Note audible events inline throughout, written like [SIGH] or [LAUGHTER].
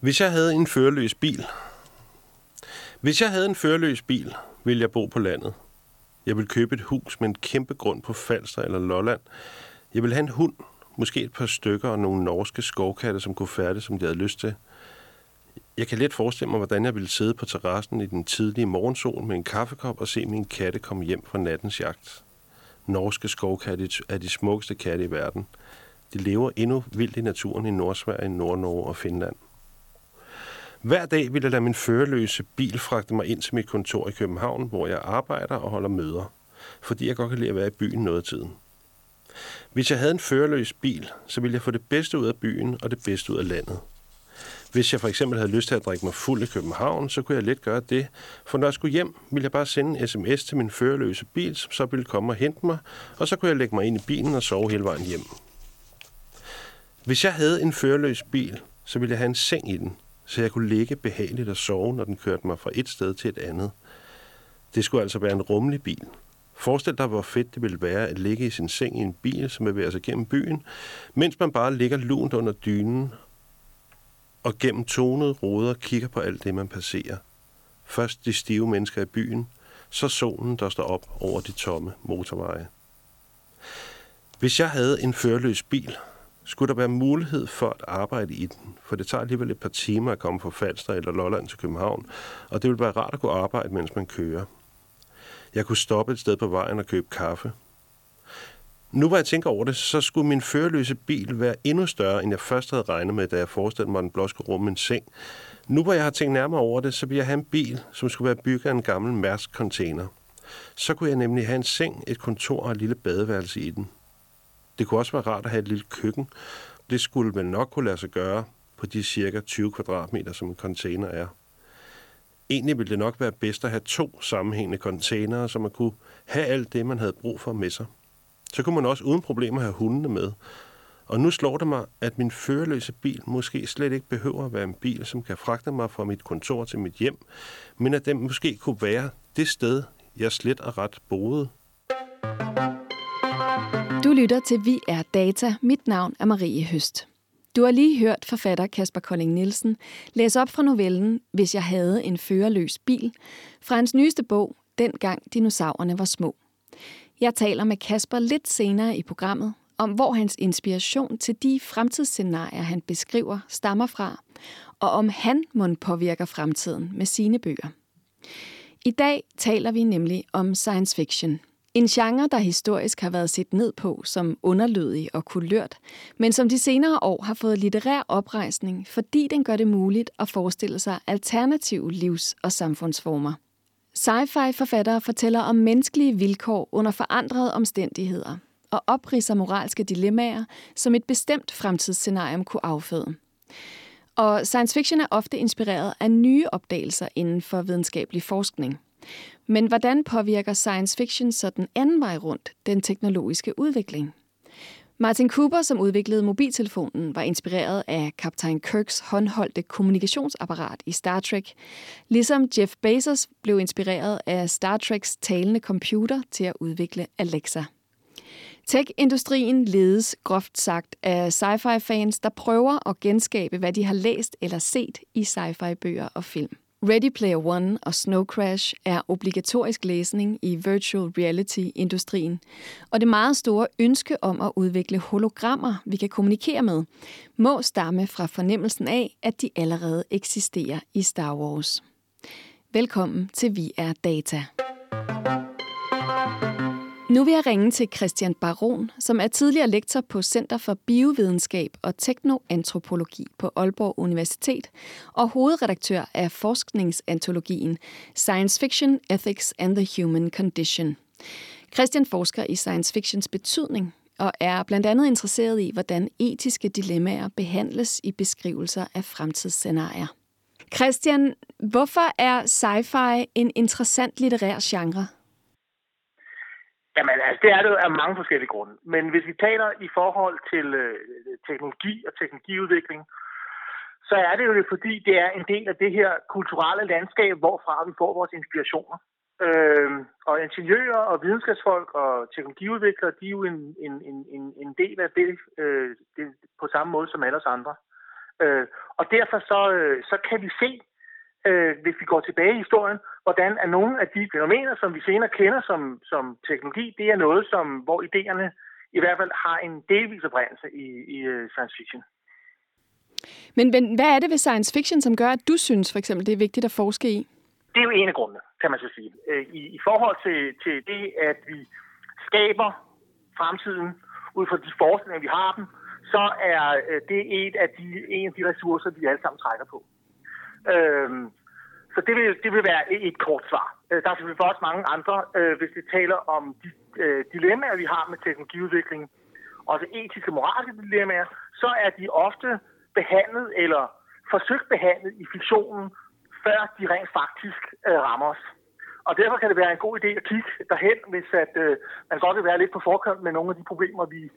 Hvis jeg havde en førerløs bil... Hvis jeg havde en førerløs bil, ville jeg bo på landet. Jeg ville købe et hus med en kæmpe grund på Falster eller Lolland. Jeg ville have en hund, måske et par stykker og nogle norske skovkatte, som kunne færdes, som de havde lyst til. Jeg kan let forestille mig, hvordan jeg ville sidde på terrassen i den tidlige morgensol med en kaffekop og se min katte komme hjem fra nattens jagt. Norske skovkatte er de smukkeste katte i verden. De lever endnu vildt i naturen i Nordsverige, Nordnorge og Finland. Hver dag ville jeg lade min førerløse bil fragte mig ind til mit kontor i København, hvor jeg arbejder og holder møder, fordi jeg godt kan lide at være i byen noget af tiden. Hvis jeg havde en førerløs bil, så ville jeg få det bedste ud af byen og det bedste ud af landet. Hvis jeg for eksempel havde lyst til at drikke mig fuld i København, så kunne jeg let gøre det, for når jeg skulle hjem, ville jeg bare sende en sms til min førerløse bil, som så ville komme og hente mig, og så kunne jeg lægge mig ind i bilen og sove hele vejen hjem. Hvis jeg havde en førerløs bil, så ville jeg have en seng i den, så jeg kunne ligge behageligt og sove, når den kørte mig fra et sted til et andet. Det skulle altså være en rummelig bil. Forestil dig, hvor fedt det ville være at ligge i sin seng i en bil, som bevæger sig gennem byen, mens man bare ligger lunt under dynen og gennem tonede ruder kigger på alt det, man passerer. Først de stive mennesker i byen, så solen, der står op over de tomme motorveje. Hvis jeg havde en førerløs bil, skulle der være mulighed for at arbejde i den, for det tager alligevel et par timer at komme fra Falster eller Lolland til København, og det ville være rart at kunne arbejde, mens man kører. Jeg kunne stoppe et sted på vejen og købe kaffe. Nu hvor jeg tænker over det, så skulle min førerløse bil være endnu større, end jeg først havde regnet med, da jeg forestillede mig, at den blot skulle rumme en seng. Nu hvor jeg har tænkt nærmere over det, så vil jeg have en bil, som skulle være bygget af en gammel Mærsk-container. Så kunne jeg nemlig have en seng, et kontor og et lille badeværelse i den. Det kunne også være rart at have et lille køkken. Det skulle man nok kunne lade sig gøre på de cirka 20 kvadratmeter, som en container er. Egentlig ville det nok være bedst at have to sammenhængende containere, så man kunne have alt det, man havde brug for med sig. Så kunne man også uden problemer have hundene med. Og nu slår det mig, at min førerløse bil måske slet ikke behøver at være en bil, som kan fragte mig fra mit kontor til mit hjem, men at den måske kunne være det sted, jeg slet og ret boede. Du lytter til Vi er Data. Mit navn er Marie Høst. Du har lige hørt forfatter Kasper Kolding Nielsen læse op fra novellen Hvis jeg havde en førerløs bil, fra hans nyeste bog Dengang dinosaurerne var små. Jeg taler med Kasper lidt senere i programmet om, hvor hans inspiration til de fremtidsscenarier, han beskriver, stammer fra, og om han må påvirker fremtiden med sine bøger. I dag taler vi nemlig om science fiction – en genre, der historisk har været set ned på som underlødig og kulørt, men som de senere år har fået litterær oprejsning, fordi den gør det muligt at forestille sig alternative livs- og samfundsformer. Sci-fi-forfattere fortæller om menneskelige vilkår under forandrede omstændigheder og opriser moralske dilemmaer, som et bestemt fremtidsscenarium kunne afføde. Og science fiction er ofte inspireret af nye opdagelser inden for videnskabelig forskning – men hvordan påvirker science fiction så den anden vej rundt den teknologiske udvikling? Martin Cooper, som udviklede mobiltelefonen, var inspireret af kaptajn Kirks håndholdte kommunikationsapparat i Star Trek, ligesom Jeff Bezos blev inspireret af Star Treks talende computer til at udvikle Alexa. Tech-industrien ledes groft sagt af sci-fi-fans, der prøver at genskabe, hvad de har læst eller set i sci-fi-bøger og film. Ready Player One og Snow Crash er obligatorisk læsning i virtual reality-industrien, og det meget store ønske om at udvikle hologrammer, vi kan kommunikere med, må stamme fra fornemmelsen af, at de allerede eksisterer i Star Wars. Velkommen til Vi er Data. Nu vil jeg ringe til Christian Baron, som er tidligere lektor på Center for Biovidenskab og Teknoantropologi på Aalborg Universitet og hovedredaktør af forskningsantologien Science Fiction, Ethics and the Human Condition. Christian forsker i science fictions betydning og er blandt andet interesseret i, hvordan etiske dilemmaer behandles i beskrivelser af fremtidsscenarier. Christian, hvorfor er sci-fi en interessant litterær genre? Jamen, altså, det er det af mange forskellige grunde. Men hvis vi taler i forhold til øh, teknologi og teknologiudvikling, så er det jo fordi, det er en del af det her kulturelle landskab, hvorfra vi får vores inspirationer. Øh, og ingeniører og videnskabsfolk og teknologiudviklere, de er jo en, en, en, en del af det, øh, det på samme måde som alle os andre. Øh, og derfor så, øh, så kan vi se, øh, hvis vi går tilbage i historien, hvordan er nogle af de fænomener, som vi senere kender som, som teknologi, det er noget, som, hvor idéerne i hvert fald har en delvis oprindelse i, i uh, science fiction. Men, men hvad er det ved science fiction, som gør, at du synes for eksempel, det er vigtigt at forske i? Det er jo en af grundene, kan man så sige. Øh, I, i forhold til, til det, at vi skaber fremtiden ud fra de forskninger, vi har dem, så er øh, det et af de, en af de ressourcer, vi alle sammen trækker på. Øhm, så det vil, det vil være et kort svar. Øh, der er selvfølgelig også mange andre, øh, hvis vi taler om de øh, dilemmaer, vi har med teknologiudvikling, også etiske og moralske dilemmaer, så er de ofte behandlet eller forsøgt behandlet i fiktionen, før de rent faktisk øh, rammer os. Og derfor kan det være en god idé at kigge derhen, hvis at, øh, man godt vil være lidt på forkant med nogle af de problemer, vi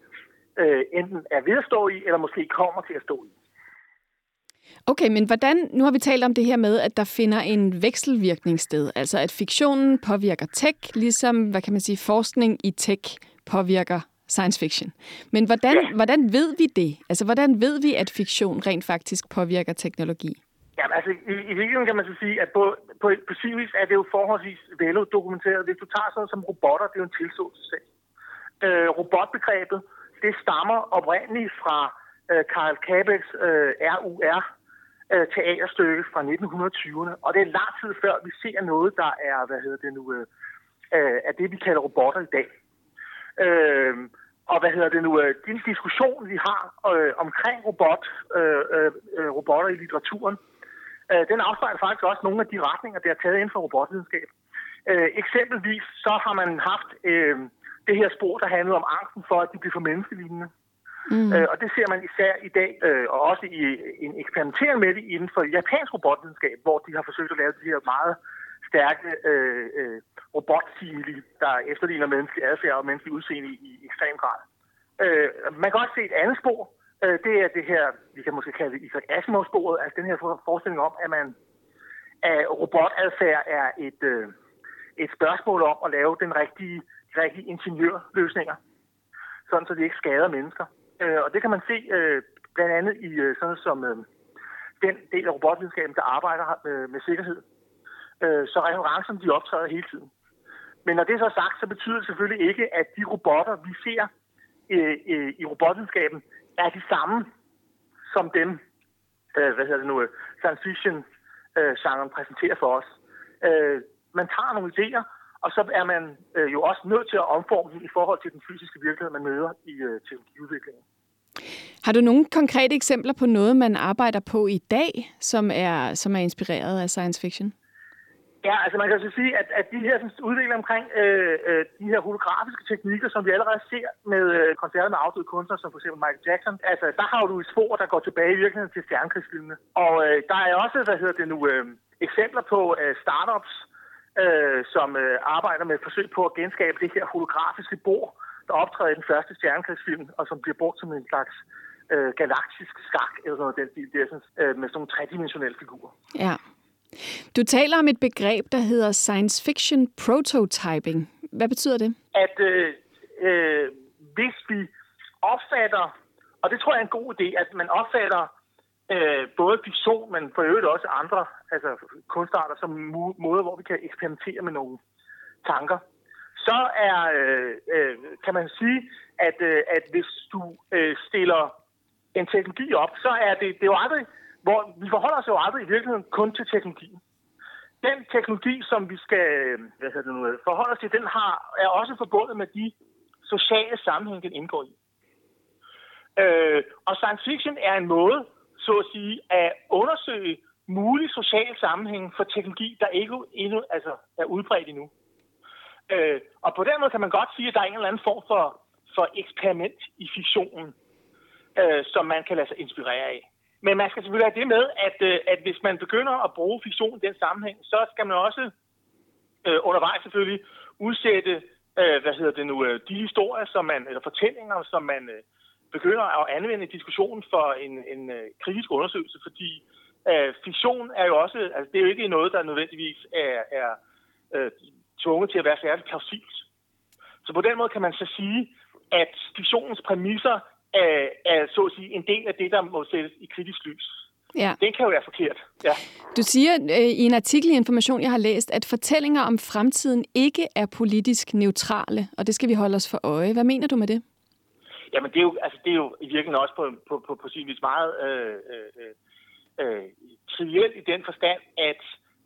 øh, enten er ved at stå i, eller måske kommer til at stå i. Okay, men hvordan, nu har vi talt om det her med, at der finder en vekselvirkning sted, altså at fiktionen påvirker tech, ligesom, hvad kan man sige, forskning i tech påvirker science fiction. Men hvordan, ja. hvordan ved vi det? Altså, hvordan ved vi, at fiktion rent faktisk påvirker teknologi? Ja, altså, i, i virkeligheden kan man så sige, at på, på, på sin vis er det jo forholdsvis veldokumenteret. Hvis du tager sådan som robotter, det er jo en tilståelsessag. Øh, robotbegrebet, det stammer oprindeligt fra øh, Karl Kabels øh, RUR, øh, teaterstykke fra 1920'erne, og det er lang tid før, vi ser noget, der er, hvad hedder det nu, øh, øh, af det, vi kalder robotter i dag. Øh, og hvad hedder det nu, øh, den diskussion, vi har øh, omkring robot, øh, øh, øh robotter i litteraturen, øh, den afspejler faktisk også nogle af de retninger, der er taget inden for robotvidenskab. Øh, eksempelvis så har man haft øh, det her spor, der handlede om angsten for, at de bliver for menneskelignende. Mm. Øh, og det ser man især i dag, øh, og også i en eksperimentering med det inden for japansk robotvidenskab, hvor de har forsøgt at lave de her meget stærke øh, øh, robotsimili, der efterligner menneskelig adfærd og menneskelig udseende i, i ekstrem grad. Øh, man kan også se et andet spor. Øh, det er det her, vi kan måske kalde det Isaac Asimov-sporet, altså den her forestilling om, at man at robotadfærd er et, øh, et spørgsmål om at lave den rigtige, de rigtige ingeniørløsninger, sådan så de ikke skader mennesker. Øh, og det kan man se øh, blandt andet i øh, sådan som øh, den del af robotvidenskaben, der arbejder øh, med sikkerhed. Øh, så referencerne de optræder hele tiden. Men når det er så sagt, så betyder det selvfølgelig ikke, at de robotter, vi ser øh, øh, i robotvidenskaben, er de samme som dem, øh, hvad hedder det nu, øh, science fiction-genren øh, præsenterer for os. Øh, man tager nogle idéer, og så er man øh, jo også nødt til at omforme dem i forhold til den fysiske virkelighed, man møder i øh, teknologiudviklingen. Har du nogle konkrete eksempler på noget, man arbejder på i dag, som er, som er inspireret af science fiction? Ja, altså man kan så sige, at, at de her sådan, udvikler omkring øh, øh, de her holografiske teknikker, som vi allerede ser med øh, koncerter med afdøde kunstnere, som for eksempel Michael Jackson, altså der har du et spor, der går tilbage i virkeligheden til stjernekrigsfilmene. Og øh, der er også, hvad hedder det nu, øh, eksempler på øh, startups, øh, som øh, arbejder med et forsøg på at genskabe det her holografiske bord, der optræder i den første stjernekrigsfilm, og som bliver brugt som en slags øh, galaktisk skak, eller sådan noget den stil, det er sådan, øh, med sådan nogle tredimensionelle figurer. Ja. Du taler om et begreb, der hedder science fiction prototyping. Hvad betyder det? At øh, øh, hvis vi opfatter, og det tror jeg er en god idé, at man opfatter øh, både fiktion, men for øvrigt også andre altså kunstarter som måder, hvor vi kan eksperimentere med nogle tanker, så er, øh, øh, kan man sige, at, øh, at hvis du øh, stiller en teknologi op, så er det, det er jo aldrig, hvor vi forholder os jo aldrig i virkeligheden kun til teknologien. Den teknologi, som vi skal øh, hvad hedder det nu, øh, forholde os til, den har, er også forbundet med de sociale sammenhæng, den indgår i. Øh, og science fiction er en måde, så at sige, at undersøge mulig social sammenhæng for teknologi, der ikke endnu altså, er udbredt endnu. Øh, og på den måde kan man godt sige, at der er en eller anden form for, for eksperiment i fiktionen, øh, som man kan lade sig inspirere af. Men man skal selvfølgelig have det med, at, øh, at hvis man begynder at bruge fiktion i den sammenhæng, så skal man også øh, undervejs selvfølgelig udsætte øh, hvad hedder det nu, øh, de historier, som man, eller fortællinger, som man øh, begynder at anvende diskussionen for en, en øh, kritisk undersøgelse, fordi øh, fiktion er jo også, altså det er jo ikke noget, der nødvendigvis er, er øh, tvunget til at være særligt plausibelt. Så på den måde kan man så sige, at fiktionens præmisser er, er så at sige, en del af det, der må sættes i kritisk lys. Ja. Den kan jo være forkert. Ja. Du siger øh, i en artikel i Information, jeg har læst, at fortællinger om fremtiden ikke er politisk neutrale, og det skal vi holde os for øje. Hvad mener du med det? Jamen, det er jo, altså, det er jo i virkeligheden også på, på, på, på sin vis meget øh, øh, øh, trivielt i den forstand, at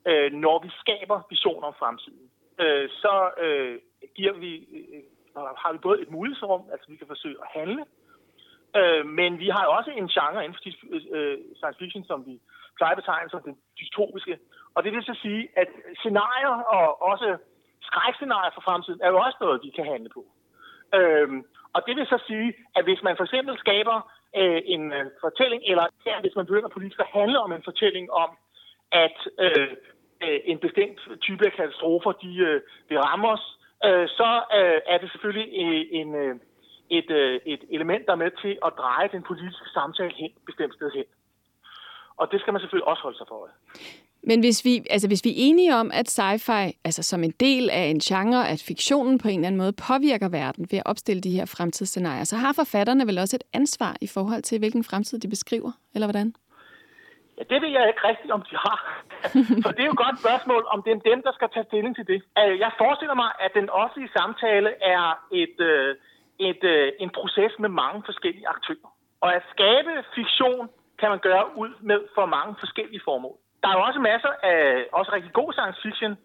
øh, når vi skaber visioner om fremtiden, øh, så øh, giver vi, øh, har vi både et mulighedsrum, altså vi kan forsøge at handle, øh, men vi har jo også en genre inden for øh, science fiction, som vi plejer at betegne som den dystopiske. Og det vil så sige, at scenarier og også skrækscenarier for fremtiden er jo også noget, vi kan handle på. Øhm, og det vil så sige, at hvis man for eksempel skaber øh, en øh, fortælling, eller ja, hvis man begynder politisk at handle om en fortælling om, at øh, øh, en bestemt type af katastrofer, de øh, vil ramme os, øh, så øh, er det selvfølgelig øh, en, øh, et, øh, et element, der er med til at dreje den politiske samtale hen bestemt sted hen. Og det skal man selvfølgelig også holde sig for øje. Men hvis vi, altså hvis vi er enige om, at sci-fi altså som en del af en genre, at fiktionen på en eller anden måde påvirker verden ved at opstille de her fremtidsscenarier, så har forfatterne vel også et ansvar i forhold til, hvilken fremtid de beskriver, eller hvordan? Ja, det ved jeg ikke rigtigt, om de har. [LAUGHS] For det er jo et godt spørgsmål, om det er dem, der skal tage stilling til det. Øh, jeg forestiller mig, at den offentlige samtale er et, øh, et, øh, en proces med mange forskellige aktører. Og at skabe fiktion kan man gøre ud med for mange forskellige formål. Der er jo også masser af også rigtig god science fiction,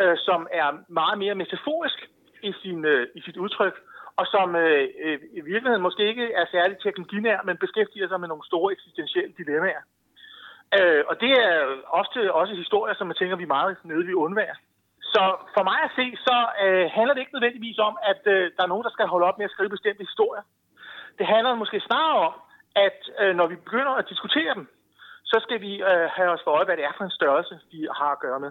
øh, som er meget mere metaforisk i, sin, øh, i sit udtryk, og som øh, øh, i virkeligheden måske ikke er særlig teknologinær, men beskæftiger sig med nogle store eksistentielle dilemmaer. Øh, og det er ofte også historier, som jeg tænker, vi meget nede vi undvære. Så for mig at se, så øh, handler det ikke nødvendigvis om, at øh, der er nogen, der skal holde op med at skrive bestemte historier. Det handler måske snarere om, at øh, når vi begynder at diskutere dem, så skal vi øh, have os for øje, hvad det er for en størrelse, de har at gøre med.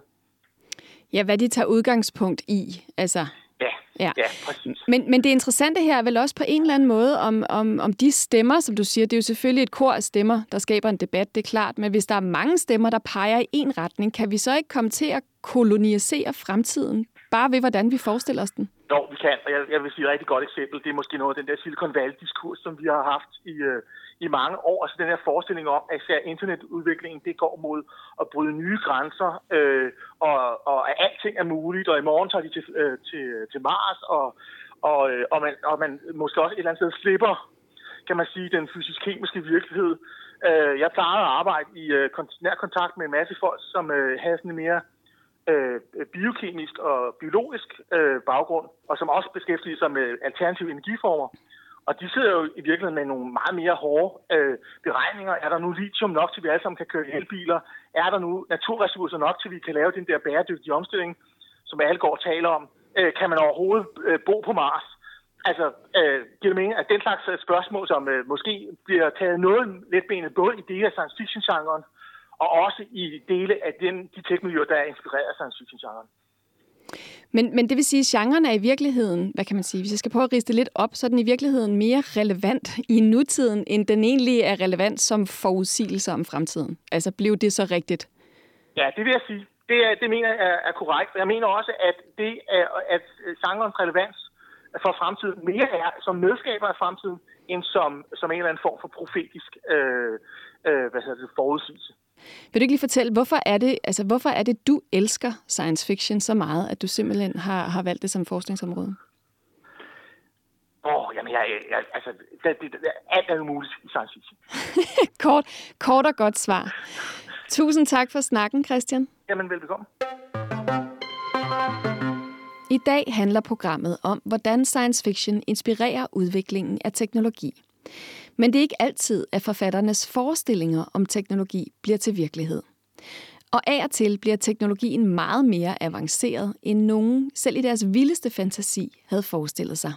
Ja, hvad de tager udgangspunkt i. Altså, Ja, ja. ja præcis. Men, men det interessante her er vel også på en eller anden måde, om, om, om de stemmer, som du siger, det er jo selvfølgelig et kor af stemmer, der skaber en debat, det er klart, men hvis der er mange stemmer, der peger i en retning, kan vi så ikke komme til at kolonisere fremtiden, bare ved hvordan vi forestiller os den? Jo, vi kan, og jeg, jeg vil sige et rigtig godt eksempel. Det er måske noget af den der Silicon Valley-diskurs, som vi har haft i, øh, i mange år. Altså den her forestilling om, at især internetudviklingen, det går mod at bryde nye grænser, øh, og, og at alting er muligt, og i morgen tager de til, øh, til, til Mars, og, og, øh, og, man, og man måske også et eller andet sted slipper, kan man sige, den fysisk-kemiske virkelighed. Øh, jeg plejede at arbejde i øh, nær kontakt med en masse folk, som øh, havde sådan en mere øh, biokemisk og biologisk øh, baggrund, og som også beskæftiger sig med alternative energiformer. Og de sidder jo i virkeligheden med nogle meget mere hårde øh, beregninger. Er der nu lithium nok til, vi alle sammen kan køre elbiler? Er der nu naturressourcer nok til, vi kan lave den der bæredygtige omstilling, som alle går og taler om? Øh, kan man overhovedet øh, bo på Mars? Altså, øh, giver det mening, at den slags øh, spørgsmål, som øh, måske bliver taget noget lidt benet, både i dele af science fiction-genren, og også i dele af den, de teknologier, der er inspireret af science fiction-genren. Men, men det vil sige, at genren er i virkeligheden, hvad kan man sige, hvis jeg skal prøve at riste lidt op, så er den i virkeligheden mere relevant i nutiden, end den egentlig er relevant som forudsigelse om fremtiden. Altså, blev det så rigtigt? Ja, det vil jeg sige. Det, er, det mener jeg er, er korrekt. Jeg mener også, at det er, at genrens relevans for fremtiden mere er som medskaber af fremtiden, end som, som en eller anden form for profetisk øh, øh, hvad hedder det, forudsigelse. Vil du ikke lige fortælle, hvorfor er, det, altså, hvorfor er det, du elsker science fiction så meget, at du simpelthen har, har valgt det som forskningsområde? Åh, oh, jamen, jeg, jeg, altså, det, det, alt er muligt i science fiction. [LAUGHS] kort, kort og godt svar. Tusind tak for snakken, Christian. Jamen, velbekomme. I dag handler programmet om, hvordan science fiction inspirerer udviklingen af teknologi. Men det er ikke altid, at forfatternes forestillinger om teknologi bliver til virkelighed. Og af og til bliver teknologien meget mere avanceret, end nogen, selv i deres vildeste fantasi, havde forestillet sig.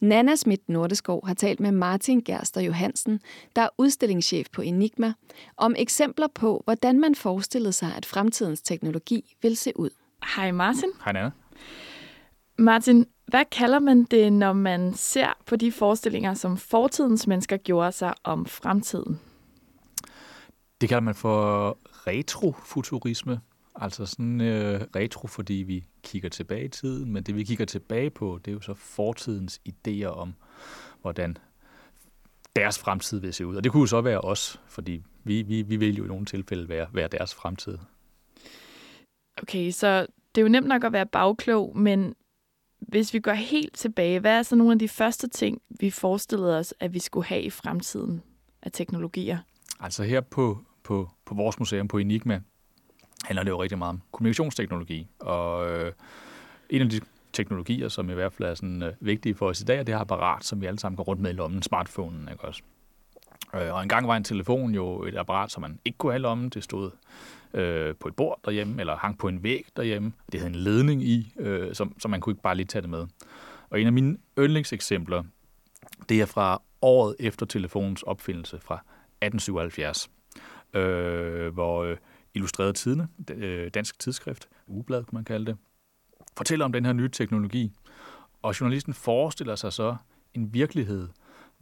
Nana Schmidt Nordeskov har talt med Martin Gerster Johansen, der er udstillingschef på Enigma, om eksempler på, hvordan man forestillede sig, at fremtidens teknologi vil se ud. Hej Martin. Hej Nana. Martin, hvad kalder man det, når man ser på de forestillinger, som fortidens mennesker gjorde sig om fremtiden? Det kalder man for retrofuturisme. Altså sådan øh, retro, fordi vi kigger tilbage i tiden, men det vi kigger tilbage på, det er jo så fortidens idéer om, hvordan deres fremtid vil se ud. Og det kunne jo så være os, fordi vi, vi, vi vil jo i nogle tilfælde være, være deres fremtid. Okay, så det er jo nemt nok at være bagklog, men hvis vi går helt tilbage, hvad er så nogle af de første ting, vi forestillede os, at vi skulle have i fremtiden af teknologier? Altså her på, på, på vores museum på Enigma handler det jo rigtig meget om kommunikationsteknologi. Og øh, en af de teknologier, som i hvert fald er sådan, øh, vigtige for os i dag, er det her apparat, som vi alle sammen går rundt med i lommen, smartphonen. Ikke også? Øh, og engang var en telefon jo et apparat, som man ikke kunne have i lommen. Det stod øh, på et bord derhjemme, eller hang på en væg derhjemme. Det havde en ledning i, øh, som, som man kunne ikke bare lige tage det med. Og en af mine yndlingseksempler, det er fra året efter telefonens opfindelse fra 1877, øh, hvor øh, Illustreret Tidene, øh, dansk tidsskrift, ugeblad kunne man kalde det, fortæller om den her nye teknologi. Og journalisten forestiller sig så en virkelighed,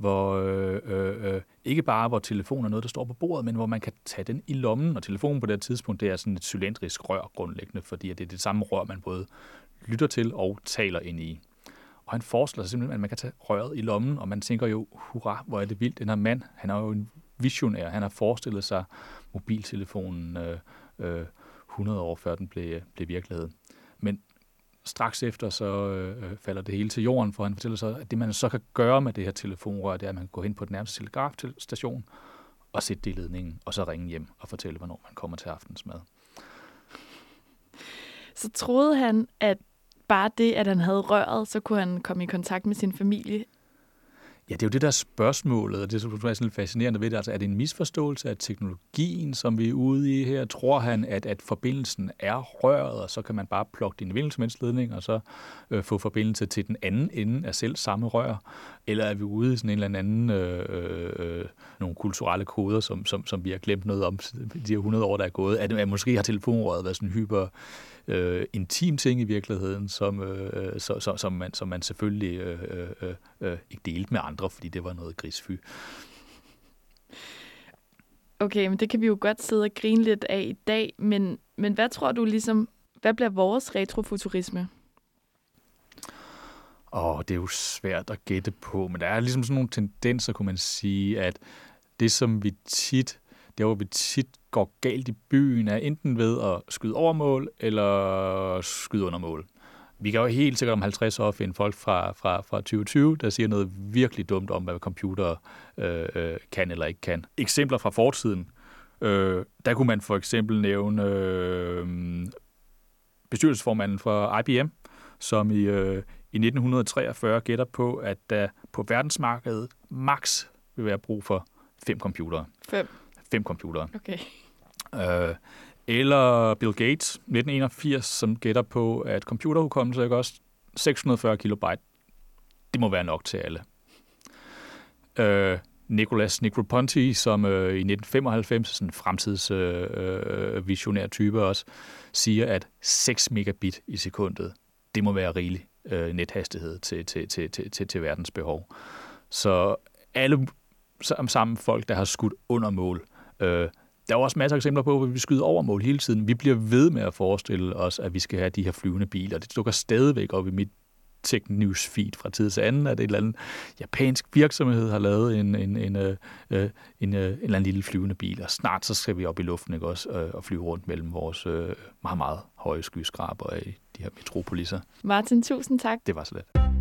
hvor øh, øh, øh, ikke bare hvor telefonen er noget, der står på bordet, men hvor man kan tage den i lommen, og telefonen på det tidspunkt, det er sådan et cylindrisk rør grundlæggende, fordi det er det samme rør, man både lytter til og taler ind i. Og han foreslår sig simpelthen, at man kan tage røret i lommen, og man tænker jo, hurra, hvor er det vildt, den her mand, han er jo en visionær, han har forestillet sig mobiltelefonen øh, øh, 100 år før den blev, blev virkelighed. Men straks efter, så øh, øh, falder det hele til jorden, for han fortæller så, at det man så kan gøre med det her telefonrør, det er, at man går hen på den nærmeste telegrafstation og sætte det i ledningen, og så ringe hjem og fortælle, hvornår man kommer til aftensmad. Så troede han, at bare det, at han havde røret, så kunne han komme i kontakt med sin familie Ja, det er jo det, der spørgsmålet, og det som er sådan lidt fascinerende ved det. Altså, er det en misforståelse af teknologien, som vi er ude i her? Tror han, at, at forbindelsen er røret, og så kan man bare plukke din vindelsmændsledning, og så øh, få forbindelse til den anden ende af selv samme rør? Eller er vi ude i sådan en eller anden, øh, øh, øh nogle kulturelle koder, som, som, som vi har glemt noget om de 100 år, der er gået? At, at måske har telefonrøret været sådan hyper øh, intim ting i virkeligheden, som, øh, så, så, som, man, som man selvfølgelig øh, øh, øh, ikke delte med andre, fordi det var noget grisfy. Okay, men det kan vi jo godt sidde og grine lidt af i dag, men, men hvad tror du ligesom, hvad bliver vores retrofuturisme? Åh, det er jo svært at gætte på, men der er ligesom sådan nogle tendenser, kunne man sige, at det, som vi tit der hvor vi tit går galt i byen, er enten ved at skyde over mål, eller skyde under mål. Vi kan jo helt sikkert om 50 år finde folk fra, fra, fra 2020, der siger noget virkelig dumt om, hvad computer øh, øh, kan eller ikke kan. Eksempler fra fortiden. Øh, der kunne man for eksempel nævne øh, bestyrelsesformanden for IBM, som i, øh, i 1943 gætter på, at der på verdensmarkedet max vil være brug for fem computere. Fem fem computere. Okay. Øh, eller Bill Gates, 1981, som gætter på, at computerhukommelse ikke også 640 kilobyte, det må være nok til alle. Øh, Nicolas Negroponte, som øh, i 1995, sådan en fremtidsvisionær øh, øh type også, siger, at 6 megabit i sekundet, det må være rigelig øh, nethastighed til, til, til, til, til, til verdens behov. Så alle sammen folk, der har skudt under mål, Øh, der er også masser af eksempler på, at vi skyder over mål hele tiden. Vi bliver ved med at forestille os, at vi skal have de her flyvende biler. Det dukker stadigvæk op i mit tech news feed fra tid til anden, at et eller andet japansk virksomhed har lavet en, en, en, øh, øh en, øh, en eller anden lille flyvende bil, og snart så skal vi op i luften ikke også, øh, og flyve rundt mellem vores øh, meget, meget høje skyskraber i de her metropoliser. Martin, tusind tak. Det var så let.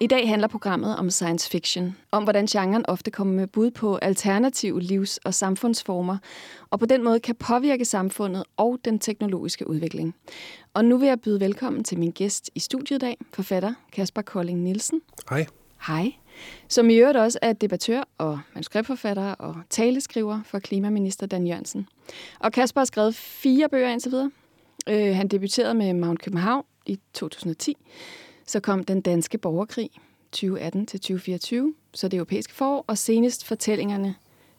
I dag handler programmet om science fiction, om hvordan genren ofte kommer med bud på alternative livs- og samfundsformer, og på den måde kan påvirke samfundet og den teknologiske udvikling. Og nu vil jeg byde velkommen til min gæst i studiet i dag, forfatter Kasper Kolding Nielsen. Hej. Hej. Som i øvrigt også er debattør og manuskriptforfatter og taleskriver for klimaminister Dan Jørgensen. Og Kasper har skrevet fire bøger indtil videre. Øh, han debuterede med Mount København i 2010, så kom den danske borgerkrig 2018-2024, så det europæiske forår, og senest fortællingerne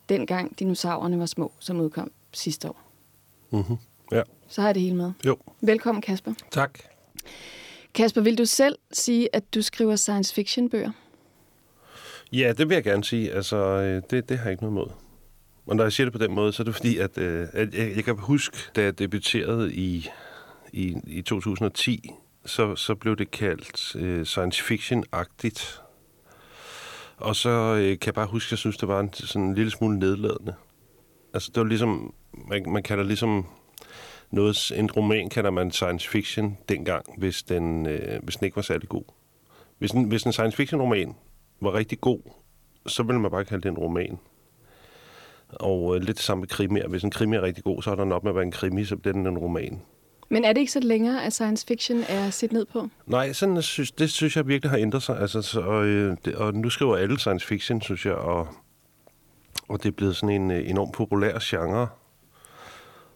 dengang dinosaurerne var små, som udkom sidste år. Mm-hmm. Ja. Så har jeg det hele med. Jo. Velkommen, Kasper. Tak. Kasper, vil du selv sige, at du skriver science fiction bøger? Ja, det vil jeg gerne sige. Altså, øh, det, det har jeg ikke noget mod. Og når jeg siger det på den måde, så er det fordi, at, øh, at jeg, jeg kan huske, da jeg debuterede i, i, i 2010, så, så blev det kaldt øh, science fiction-agtigt. Og så øh, kan jeg bare huske, at jeg synes, det var en, sådan en lille smule nedladende. Altså, det var ligesom, man, man kalder ligesom noget, en roman kalder man science fiction dengang, hvis den, øh, hvis den ikke var særlig god. Hvis en, hvis en science fiction roman var rigtig god, så ville man bare kalde det en roman. Og øh, lidt det samme med krimier. Hvis en krimi er rigtig god, så er der nok med at være en krimi, så bliver den en roman. Men er det ikke så længere, at science fiction er set ned på? Nej, sådan, synes, det synes jeg virkelig har ændret sig. Altså, så, og, øh, det, og nu skriver alle science fiction, synes jeg, og, og det er blevet sådan en øh, enormt populær genre.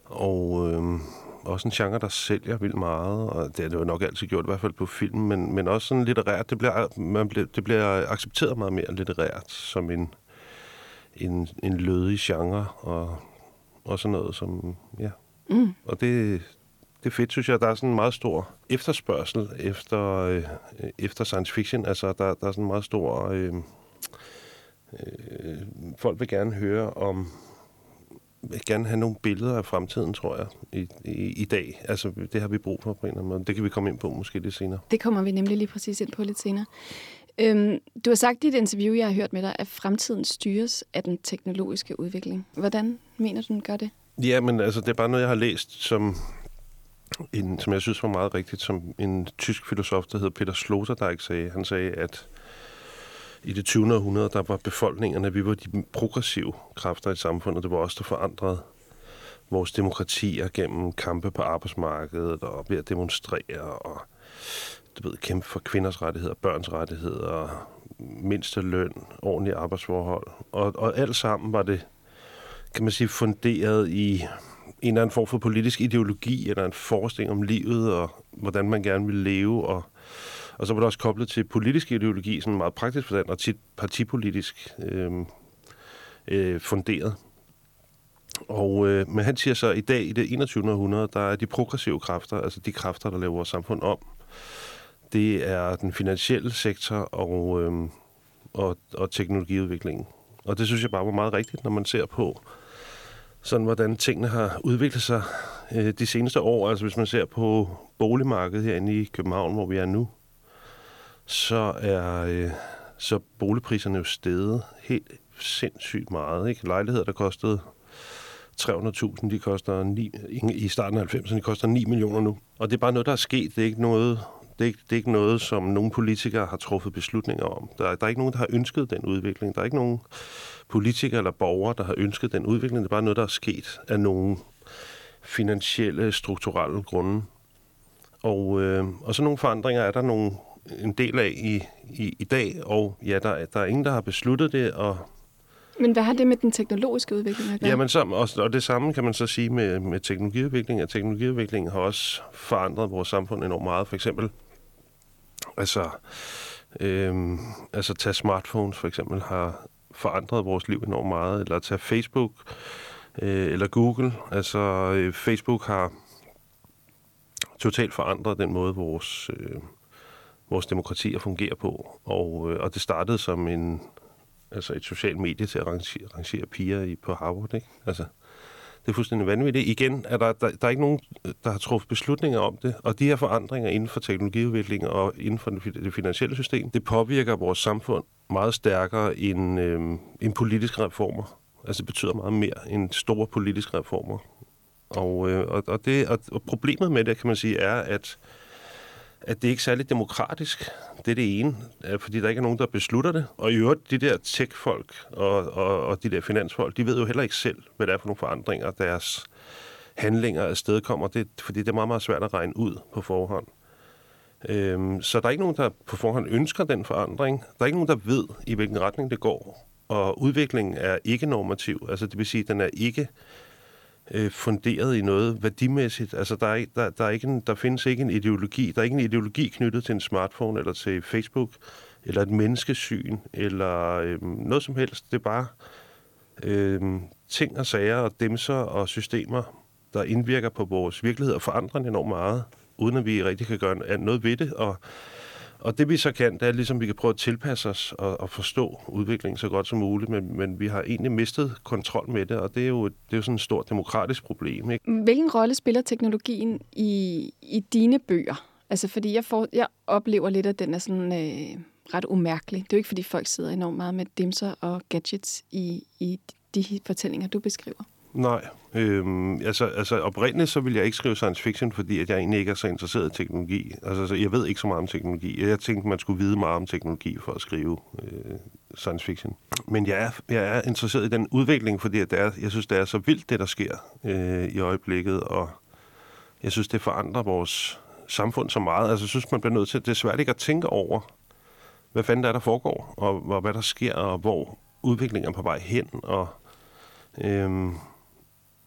Og øh, også en genre, der sælger vildt meget, og det har det jo nok altid gjort, i hvert fald på film, men, men også sådan litterært. Det bliver, man bliver, det bliver accepteret meget mere litterært som en, en, en lødig genre, og, og sådan noget som, ja. Mm. Og det, det er fedt, synes jeg. Der er sådan en meget stor efterspørgsel efter, øh, efter science fiction. Altså, der, der er sådan en meget stor... Øh, øh, folk vil gerne høre om... vil gerne have nogle billeder af fremtiden, tror jeg, i, i, i dag. Altså, det har vi brug for på en eller anden måde. Det kan vi komme ind på måske lidt senere. Det kommer vi nemlig lige præcis ind på lidt senere. Øhm, du har sagt i et interview, jeg har hørt med dig, at fremtiden styres af den teknologiske udvikling. Hvordan mener du, den gør det? Ja, men altså, det er bare noget, jeg har læst, som en, som jeg synes var meget rigtigt, som en tysk filosof, der hedder Peter Sloterdijk sagde. Han sagde, at i det 20. århundrede, der var befolkningerne, vi var de progressive kræfter i samfundet. Det var os, der forandrede vores demokratier gennem kampe på arbejdsmarkedet og ved at demonstrere og du ved, kæmpe for kvinders rettigheder, børns rettigheder, mindste løn, ordentlige arbejdsforhold. Og, og alt sammen var det, kan man sige, funderet i en eller anden form for politisk ideologi, eller en forestilling om livet, og hvordan man gerne vil leve, og, og så var det også koblet til politisk ideologi, sådan meget praktisk forstand, og tit partipolitisk øh, øh, funderet. Og, øh, men han siger så, at i dag, i det 21. århundrede, der er de progressive kræfter, altså de kræfter, der laver vores samfund om, det er den finansielle sektor og, øh, og, og teknologiudviklingen. Og det synes jeg bare var meget rigtigt, når man ser på, sådan hvordan tingene har udviklet sig øh, de seneste år. Altså hvis man ser på boligmarkedet herinde i København, hvor vi er nu, så er øh, så boligpriserne jo steget helt sindssygt meget. Ikke? Lejligheder, der kostede 300.000, de koster 9, i starten af 90'erne, de koster 9 millioner nu. Og det er bare noget, der er sket. Det er ikke noget, det er ikke, det er ikke noget, som nogle politikere har truffet beslutninger om. Der, der er ikke nogen, der har ønsket den udvikling. Der er ikke nogen politikere eller borgere, der har ønsket den udvikling. Det er bare noget, der er sket af nogle finansielle, strukturelle grunde. Og, øh, og så nogle forandringer er der nogle, en del af i, i, i dag, og ja, der, der er ingen, der har besluttet det, og men hvad har det med den teknologiske udvikling at gøre? Jamen, så, og, og det samme kan man så sige med, med teknologiudvikling, at teknologiudviklingen har også forandret vores samfund enormt meget. For eksempel, altså, øhm, altså tage smartphones for eksempel har forandret vores liv enormt meget, eller tage Facebook øh, eller Google. Altså, øh, Facebook har totalt forandret den måde, vores, øh, vores demokratier fungerer på. Og, øh, og det startede som en altså et socialt medie til at rangere, rangere piger i, på Harvard. Ikke? Altså, det er fuldstændig vanvittigt. Igen er der, der, der er ikke nogen, der har truffet beslutninger om det, og de her forandringer inden for teknologiudvikling og inden for det finansielle system, det påvirker vores samfund meget stærkere end, øh, end politiske reformer. Altså det betyder meget mere end store politiske reformer. Og, øh, og, og, det, og, og problemet med det, kan man sige, er, at at det ikke er særlig demokratisk. Det er det ene, øh, fordi der ikke er nogen, der beslutter det. Og i øvrigt, de der tech-folk og, og, og de der finansfolk, de ved jo heller ikke selv, hvad det er for nogle forandringer, deres handlinger afsted kommer. Det, fordi det er meget, meget svært at regne ud på forhånd. Øhm, så der er ikke nogen, der på forhånd ønsker den forandring. Der er ikke nogen, der ved, i hvilken retning det går. Og udviklingen er ikke normativ. Altså det vil sige, at den er ikke øh, funderet i noget værdimæssigt. Altså, der, er, der, der, er ikke en, der findes ikke en ideologi. Der er ikke en ideologi knyttet til en smartphone eller til Facebook, eller et menneskesyn, eller øh, noget som helst. Det er bare øh, ting og sager og demser og systemer, der indvirker på vores virkelighed og forandrer den enormt meget, uden at vi rigtig kan gøre noget ved det. Og og det vi så kan, det er ligesom, at vi kan prøve at tilpasse os og, og forstå udviklingen så godt som muligt, men, men vi har egentlig mistet kontrol med det, og det er jo, det er jo sådan et stort demokratisk problem. Ikke? Hvilken rolle spiller teknologien i, i dine bøger? Altså, fordi jeg, får, jeg oplever lidt, at den er sådan øh, ret umærkelig. Det er jo ikke, fordi folk sidder enormt meget med dimser og gadgets i, i de fortællinger, du beskriver. Nej, øhm, altså, altså oprindeligt så vil jeg ikke skrive science fiction, fordi at jeg egentlig ikke er så interesseret i teknologi. Altså, så jeg ved ikke så meget om teknologi. Jeg tænkte, man skulle vide meget om teknologi for at skrive øh, science fiction. Men jeg er, jeg er interesseret i den udvikling, fordi at det er, jeg synes, det er så vildt, det der sker øh, i øjeblikket, og jeg synes, det forandrer vores samfund så meget. Altså, jeg synes, man bliver nødt til, det er svært ikke at tænke over, hvad fanden der er, der foregår, og, og hvad der sker, og hvor udviklingen er på vej hen, og øhm,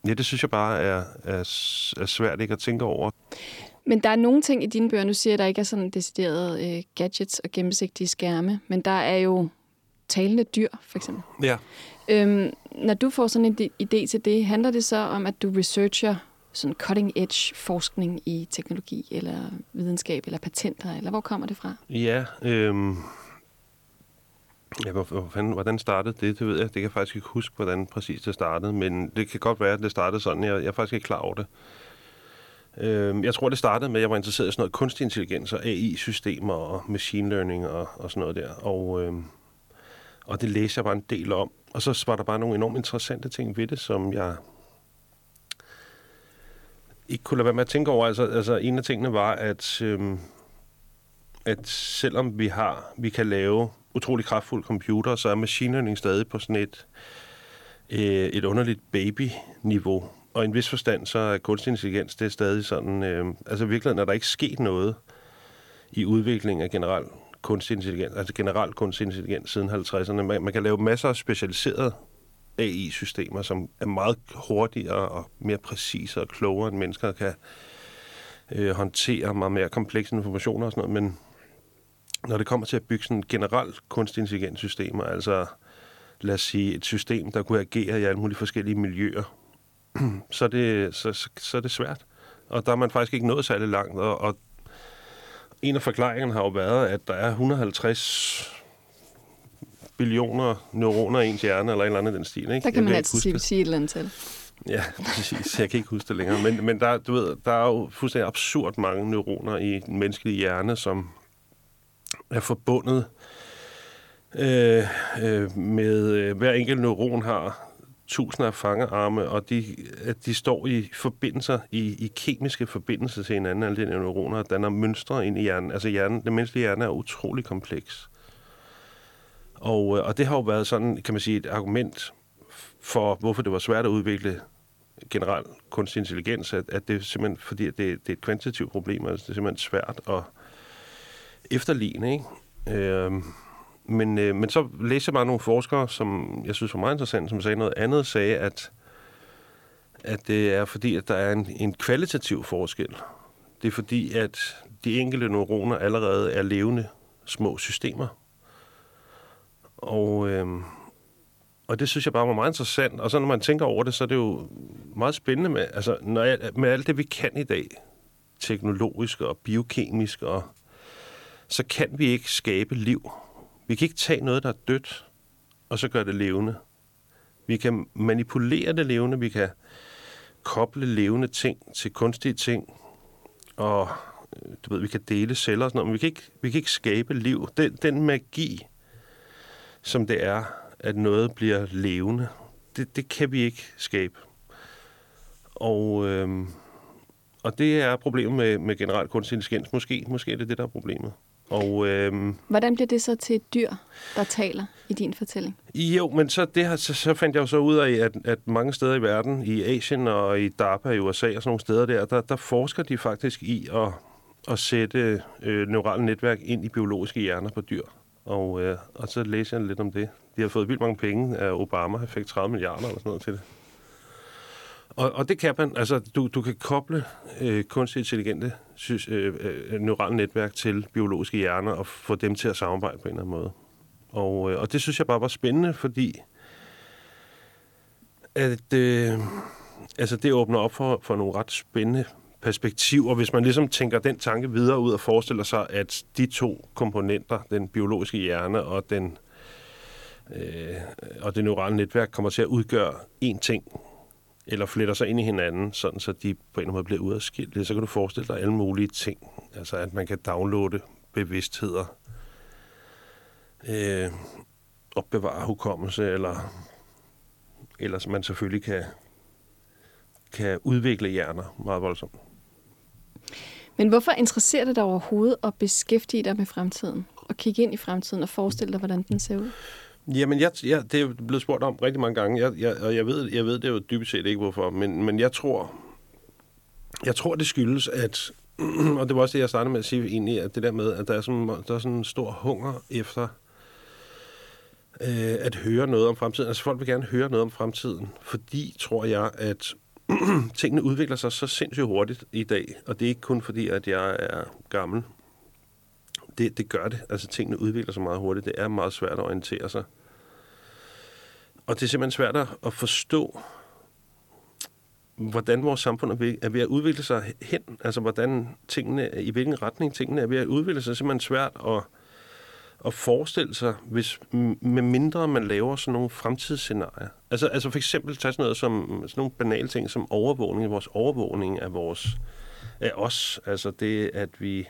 Ja, det synes jeg bare er, er, er svært ikke at tænke over. Men der er nogle ting i dine bøger, nu siger at der ikke er sådan deciderede øh, gadgets og gennemsigtige skærme, men der er jo talende dyr, for eksempel. Ja. Øhm, når du får sådan en idé til det, handler det så om, at du researcher sådan cutting edge forskning i teknologi, eller videnskab, eller patenter, eller hvor kommer det fra? Ja, øhm, Ja, hvor, hvor fanden, hvordan startede det? Det ved jeg. Det kan jeg faktisk ikke huske, hvordan præcis det startede, men det kan godt være, at det startede sådan. Jeg, jeg er faktisk ikke klar over det. Øhm, jeg tror, det startede med, at jeg var interesseret i sådan noget kunstig intelligens og AI-systemer og machine learning og, og sådan noget der. Og, øhm, og det læste jeg bare en del om. Og så var der bare nogle enormt interessante ting ved det, som jeg ikke kunne lade være med at tænke over. Altså, altså en af tingene var, at, øhm, at selvom vi har, vi kan lave utrolig kraftfuld computer, så er machine learning stadig på sådan et, øh, et underligt baby-niveau. Og i en vis forstand, så er kunstig intelligens, det er stadig sådan... Øh, altså i virkeligheden er der ikke sket noget i udviklingen af generel kunstig intelligens, altså generelt kunstig intelligens siden 50'erne. Man, man kan lave masser af specialiserede AI-systemer, som er meget hurtigere og mere præcise og klogere, end mennesker kan øh, håndtere meget mere komplekse informationer og sådan noget. Men når det kommer til at bygge sådan generelt kunstig intelligens systemer, altså lad os sige et system, der kunne agere i alle mulige forskellige miljøer, [CLEARS THROAT] så er det, så, så, så er det svært. Og der er man faktisk ikke nået særlig langt. Og, og en af forklaringerne har jo været, at der er 150 billioner neuroner i ens hjerne, eller en eller anden den stil. Ikke? Der kan man altid sige, sige et eller andet til. Ja, [LAUGHS] præcis. Jeg kan ikke huske det længere. Men, men der, du ved, der er jo fuldstændig absurd mange neuroner i den menneskelige hjerne, som er forbundet øh, øh, med øh, hver enkelt neuron har tusinder af fangearme, og de, de står i forbindelser, i, i kemiske forbindelser til hinanden, alle de neuroner, og danner mønstre ind i hjernen. Altså hjernen, den menneskelige hjerne er utrolig kompleks. Og, øh, og det har jo været sådan, kan man sige, et argument for, hvorfor det var svært at udvikle generel kunstig intelligens, at, at det er simpelthen fordi, at det, det er et kvantitativt problem, altså det er simpelthen svært at efterligne, ikke? Øh, men, øh, men så læste jeg bare nogle forskere, som jeg synes var meget interessant, som sagde noget andet, sagde, at, at det er fordi, at der er en, en kvalitativ forskel. Det er fordi, at de enkelte neuroner allerede er levende små systemer. Og, øh, og det synes jeg bare var meget interessant. Og så når man tænker over det, så er det jo meget spændende med, altså, når jeg, med alt det, vi kan i dag, teknologisk og biokemisk og så kan vi ikke skabe liv. Vi kan ikke tage noget, der er dødt, og så gøre det levende. Vi kan manipulere det levende, vi kan koble levende ting til kunstige ting, og øh, du ved, vi kan dele celler og sådan noget, men vi kan ikke, vi kan ikke skabe liv. Den, den magi, som det er, at noget bliver levende, det, det kan vi ikke skabe. Og, øhm, og det er problemet med, med generelt kunstig intelligens. Måske, måske er det det, der er problemet. Og, øhm, Hvordan bliver det så til et dyr, der taler i din fortælling? Jo, men så, det her, så, så fandt jeg jo så ud af, at, at mange steder i verden, i Asien og i DARPA i USA og sådan nogle steder der, der, der forsker de faktisk i at, at sætte øh, neurale netværk ind i biologiske hjerner på dyr. Og, øh, og så læser jeg lidt om det. De har fået vildt mange penge af Obama. Han fik 30 milliarder eller sådan noget til det. Og, og det kan man. Altså, du, du kan koble øh, kunstig intelligente synes, øh, øh, neurale netværk til biologiske hjerner og få dem til at samarbejde på en eller anden måde. Og, øh, og det synes jeg bare var spændende, fordi at, øh, altså det åbner op for, for nogle ret spændende perspektiver, hvis man ligesom tænker den tanke videre ud og forestiller sig, at de to komponenter, den biologiske hjerne og den øh, og det neurale netværk kommer til at udgøre én ting, eller fletter sig ind i hinanden, sådan så de på en eller anden måde bliver udadskilt, så kan du forestille dig alle mulige ting. Altså at man kan downloade bevidstheder øh, opbevare hukommelse, eller, eller man selvfølgelig kan, kan udvikle hjerner meget voldsomt. Men hvorfor interesserer det dig overhovedet at beskæftige dig med fremtiden? Og kigge ind i fremtiden og forestille dig, hvordan den ser ud? Jamen, jeg, jeg, det er blevet spurgt om rigtig mange gange, jeg, jeg, og jeg ved, jeg ved det jo dybest set ikke, hvorfor, men, men jeg tror, jeg tror, det skyldes, at, [CLEARS THROAT] og det var også det, jeg startede med at sige egentlig, at det der med, at der er sådan, der er sådan en stor hunger efter øh, at høre noget om fremtiden. Altså folk vil gerne høre noget om fremtiden, fordi, tror jeg, at [CLEARS THROAT] tingene udvikler sig så sindssygt hurtigt i dag, og det er ikke kun fordi, at jeg er gammel. Det, det gør det. Altså tingene udvikler sig meget hurtigt. Det er meget svært at orientere sig. Og det er simpelthen svært at forstå, hvordan vores samfund er ved, er ved at udvikle sig hen. Altså hvordan tingene, i hvilken retning tingene er ved at udvikle sig. Det er simpelthen svært at, at forestille sig, hvis, med mindre man laver sådan nogle fremtidsscenarier. Altså, altså for eksempel tage sådan noget som sådan nogle banale ting som overvågning, vores overvågning af, vores, af os. Altså det, at vi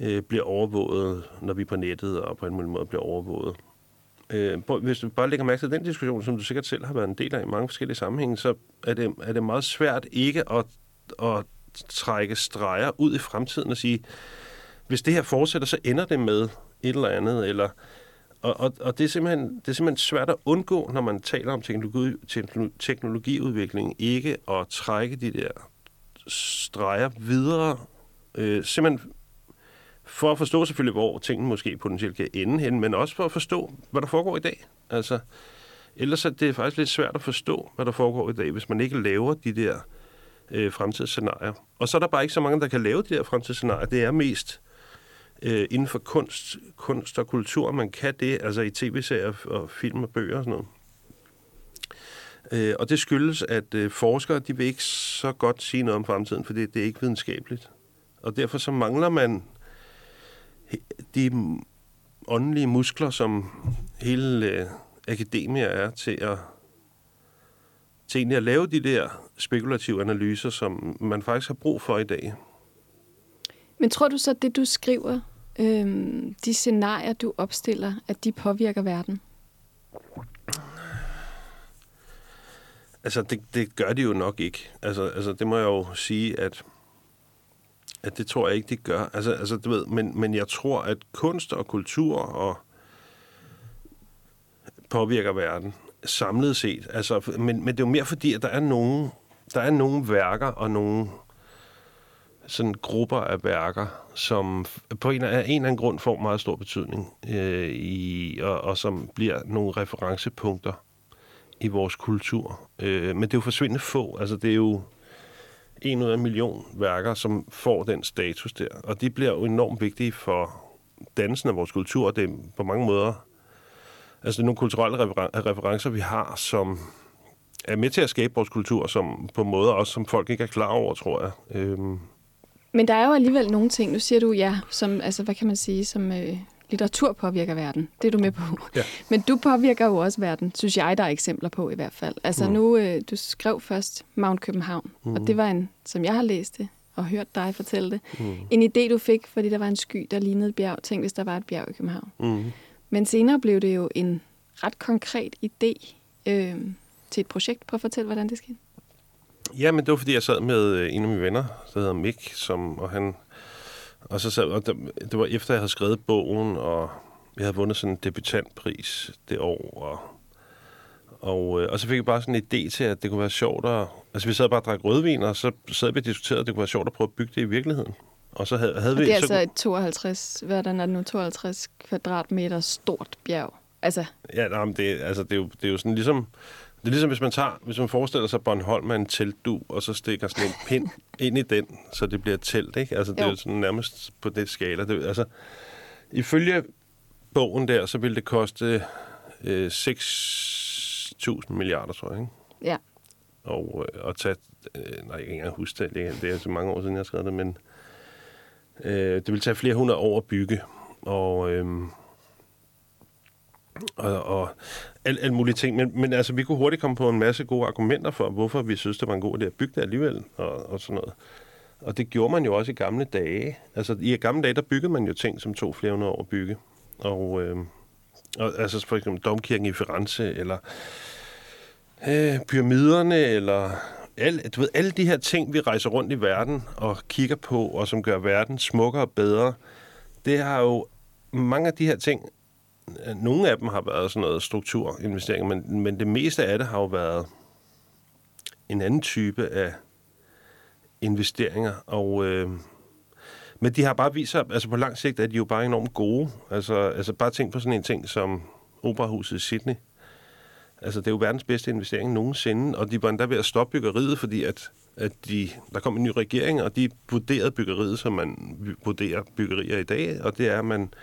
øh, bliver overvåget, når vi er på nettet, og på en måde bliver overvåget. Øh, hvis du bare lægger mærke til den diskussion, som du sikkert selv har været en del af i mange forskellige sammenhænge, så er det, er det meget svært ikke at, at trække streger ud i fremtiden og sige, hvis det her fortsætter, så ender det med et eller andet, eller og, og, og det, er simpelthen, det er simpelthen svært at undgå, når man taler om teknologi, teknologiudvikling, ikke at trække de der streger videre. Øh, simpelthen for at forstå selvfølgelig, hvor tingene måske potentielt kan ende hen, men også for at forstå, hvad der foregår i dag. Altså, ellers er det faktisk lidt svært at forstå, hvad der foregår i dag, hvis man ikke laver de der øh, fremtidsscenarier. Og så er der bare ikke så mange, der kan lave de der fremtidsscenarier. Det er mest øh, inden for kunst, kunst og kultur, man kan det, altså i tv-serier og film og bøger og sådan noget. Øh, og det skyldes, at øh, forskere, de vil ikke så godt sige noget om fremtiden, for det, det er ikke videnskabeligt. Og derfor så mangler man de åndelige muskler, som hele øh, akademia er til at, til egentlig at lave de der spekulative analyser, som man faktisk har brug for i dag. Men tror du så, at det du skriver, øh, de scenarier, du opstiller, at de påvirker verden? Altså, det, det gør de jo nok ikke. Altså, altså, det må jeg jo sige, at at det tror jeg ikke, de gør. Altså, altså du ved, men, men jeg tror, at kunst og kultur og påvirker verden samlet set. Altså, men, men det er jo mere fordi, at der er nogle, der er nogle værker og nogle sådan grupper af værker, som på en, af en eller anden grund får meget stor betydning, øh, i, og, og som bliver nogle referencepunkter i vores kultur. Øh, men det er jo forsvindende få. Altså, det er jo en ud af en million værker, som får den status der. Og de bliver jo enormt vigtige for dansen af vores kultur. Det er på mange måder... Altså, det er nogle kulturelle referen- referencer, vi har, som er med til at skabe vores kultur, som på måder også, som folk ikke er klar over, tror jeg. Øhm. Men der er jo alligevel nogle ting, nu siger du ja, som, altså hvad kan man sige, som øh, litteratur påvirker verden. Det er du med på. Ja. Men du påvirker jo også verden, synes jeg, der er eksempler på i hvert fald. Altså mm. nu, øh, du skrev først Mount København, mm. og det var en, som jeg har læst det, og hørt dig fortælle det, mm. en idé, du fik, fordi der var en sky, der lignede et bjerg. Tænk, hvis der var et bjerg i København. Mm. Men senere blev det jo en ret konkret idé øh, til et projekt. Prøv at fortælle, hvordan det skete. Ja, men det var, fordi jeg sad med øh, en af mine venner, der hedder Mick, som, og han og så sad, og det var efter, jeg havde skrevet bogen, og jeg havde vundet sådan en debutantpris det år, og, og, øh, og så fik jeg bare sådan en idé til, at det kunne være sjovt at... Altså, vi sad bare og drak rødvin, og så sad vi og diskuterede, at det kunne være sjovt at prøve at bygge det i virkeligheden. Og så havde, havde og vi... det er så, altså et 52, hvordan er det nu, 52 kvadratmeter stort bjerg. Altså... Ja, nej, men det, altså, det, er jo, det er jo sådan ligesom... Det er ligesom, hvis man, tager, hvis man forestiller sig Bornholm med en teltdu, og så stikker sådan en pind [LAUGHS] ind i den, så det bliver telt, ikke? Altså, det jo. er jo sådan nærmest på det skala. Det, altså, ifølge bogen der, så ville det koste øh, 6.000 milliarder, tror jeg, ikke? Ja. Og øh, at tage... Øh, nej, jeg kan ikke engang huske det. Det er så mange år siden, jeg har skrevet det, men... Øh, det vil tage flere hundrede år at bygge. Og... Øh, og, og alt, alt mulige ting. Men, men altså, vi kunne hurtigt komme på en masse gode argumenter for, hvorfor vi synes, det var en god idé at bygge det alligevel, og, og sådan noget. Og det gjorde man jo også i gamle dage. Altså, i gamle dage, der byggede man jo ting, som tog flere hundrede år at bygge. Og, øh, og altså for eksempel Domkirken i Firenze, eller øh, pyramiderne, eller alle, du ved, alle de her ting, vi rejser rundt i verden og kigger på, og som gør verden smukkere og bedre, det har jo mange af de her ting, nogle af dem har været sådan noget strukturinvesteringer, men, men det meste af det har jo været en anden type af investeringer, og øh, men de har bare vist sig, altså på lang sigt er de jo bare enormt gode. Altså, altså bare tænk på sådan en ting som Operahuset i Sydney. Altså, det er jo verdens bedste investering nogensinde, og de var endda ved at stoppe byggeriet, fordi at, at de, der kom en ny regering, og de vurderede byggeriet, som man vurderer byggerier i dag, og det er, at man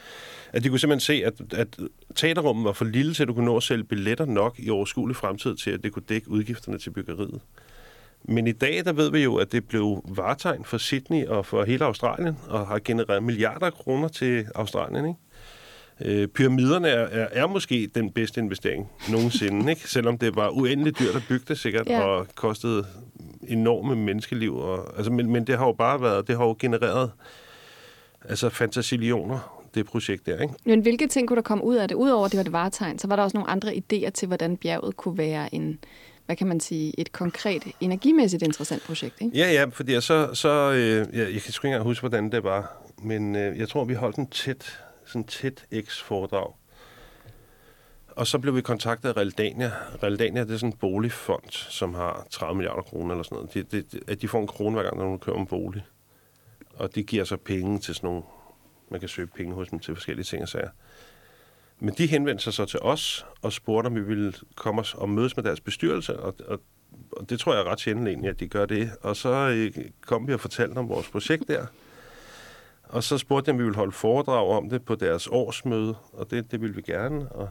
at de kunne simpelthen se, at, at teaterrummet var for lille til, at du kunne nå at sælge billetter nok i overskuelig fremtid til, at det kunne dække udgifterne til byggeriet. Men i dag, der ved vi jo, at det blev varetegn for Sydney og for hele Australien, og har genereret milliarder af kroner til Australien, ikke? Øh, pyramiderne er, er, er måske den bedste investering nogensinde, ikke? selvom det var uendeligt dyrt at bygge det sikkert, ja. og kostede enorme menneskeliv. Og, altså, men, men det har jo bare været, det har jo genereret altså fantasillioner, det projekt der. Ikke? Men hvilke ting kunne der komme ud af det? Udover at det var det varetegn, så var der også nogle andre idéer til, hvordan bjerget kunne være en, hvad kan man sige, et konkret, energimæssigt interessant projekt, ikke? Ja, ja, fordi så, så øh, jeg, jeg kan ikke engang huske, hvordan det var, men øh, jeg tror, vi holdt en tæt sådan tæt X-foredrag. Og så blev vi kontaktet af Realdania. Realdania det er sådan en boligfond, som har 30 milliarder kroner eller sådan noget. De, de, de, de får en krone hver gang, når de køber en bolig. Og de giver så penge til sådan nogle... Man kan søge penge hos dem til forskellige ting og sager. Men de henvendte sig så til os og spurgte, om vi ville komme os og mødes med deres bestyrelse. Og, og, og det tror jeg er ret sjældent egentlig, at de gør det. Og så øh, kom vi og fortalte om vores projekt der. Og så spurgte jeg, om vi ville holde foredrag om det på deres årsmøde, og det, det ville vi gerne. Og,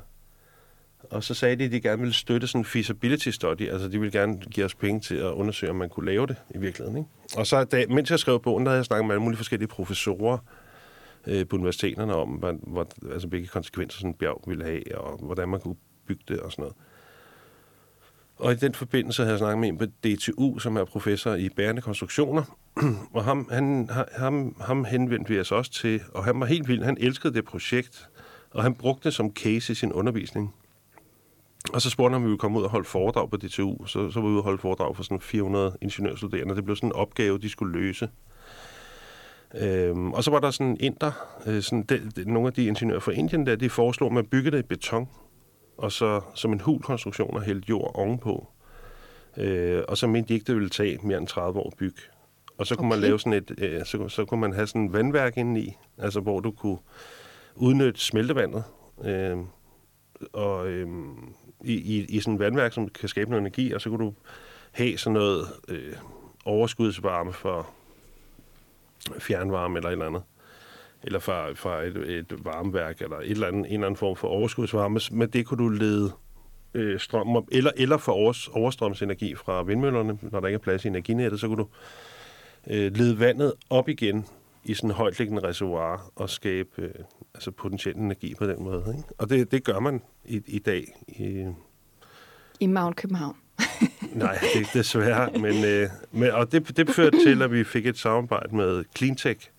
og så sagde de, at de gerne ville støtte sådan en feasibility study, altså de ville gerne give os penge til at undersøge, om man kunne lave det i virkeligheden. Ikke? Og så, da, mens jeg skrev bogen, der havde jeg snakket med alle mulige forskellige professorer øh, på universiteterne om, hvad, hvad, altså, hvilke konsekvenser sådan en bjerg ville have, og hvordan man kunne bygge det og sådan noget. Og i den forbindelse havde jeg snakket med en på DTU, som er professor i bærende konstruktioner. [CLEARS THROAT] og ham, han, ham, ham henvendte vi os også til, og han var helt vild. Han elskede det projekt, og han brugte det som case i sin undervisning. Og så spurgte han, om vi ville komme ud og holde foredrag på DTU. Så, så var vi ude og holde foredrag for sådan 400 ingeniørstuderende. Det blev sådan en opgave, de skulle løse. Øhm, og så var der sådan en inder, øh, sådan de, de, nogle af de ingeniører fra Indien der, de foreslog, at man bygge det i beton og så som en hulkonstruktion og hældt jord ovenpå. Øh, og så mente de ikke, det ville tage mere end 30 år at bygge. Og så kunne okay. man lave sådan et, øh, så, så kunne man have sådan et vandværk indeni, altså hvor du kunne udnytte smeltevandet. Øh, og øh, i, i, i sådan et vandværk, som kan skabe noget energi, og så kunne du have sådan noget øh, overskudsvarme for fjernvarme eller et eller andet eller fra, fra et, et varmeværk, eller et eller andet, en eller anden form for overskudsvarme, men det kunne du lede øh, strøm op, eller, eller for overs, overstrømsenergi fra vindmøllerne, når der ikke er plads i energinettet, så kunne du øh, lede vandet op igen i sådan en højtliggende reservoir og skabe øh, altså potentiel energi på den måde. Ikke? Og det, det gør man i, i dag. I, I Mount København nej, det er desværre. Men, øh, men, og det, det førte til, at vi fik et samarbejde med Cleantech,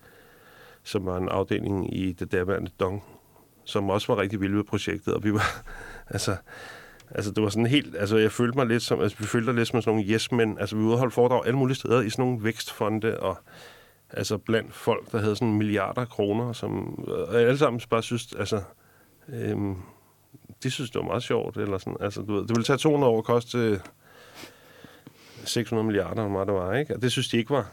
som var en afdeling i det derværende Dong, som også var rigtig vilde ved projektet, og vi var, [LAUGHS] altså, altså det var sådan helt, altså jeg følte mig lidt som, altså vi følte lidt som sådan nogle yes men altså vi udholdt foredrag alle mulige steder i sådan nogle vækstfonde, og altså blandt folk, der havde sådan milliarder kroner, som og alle sammen bare synes, altså, øhm, de synes, det var meget sjovt, eller sådan, altså du ved, det ville tage 200 år at koste 600 milliarder, eller hvad det var, ikke? Og det synes de ikke var.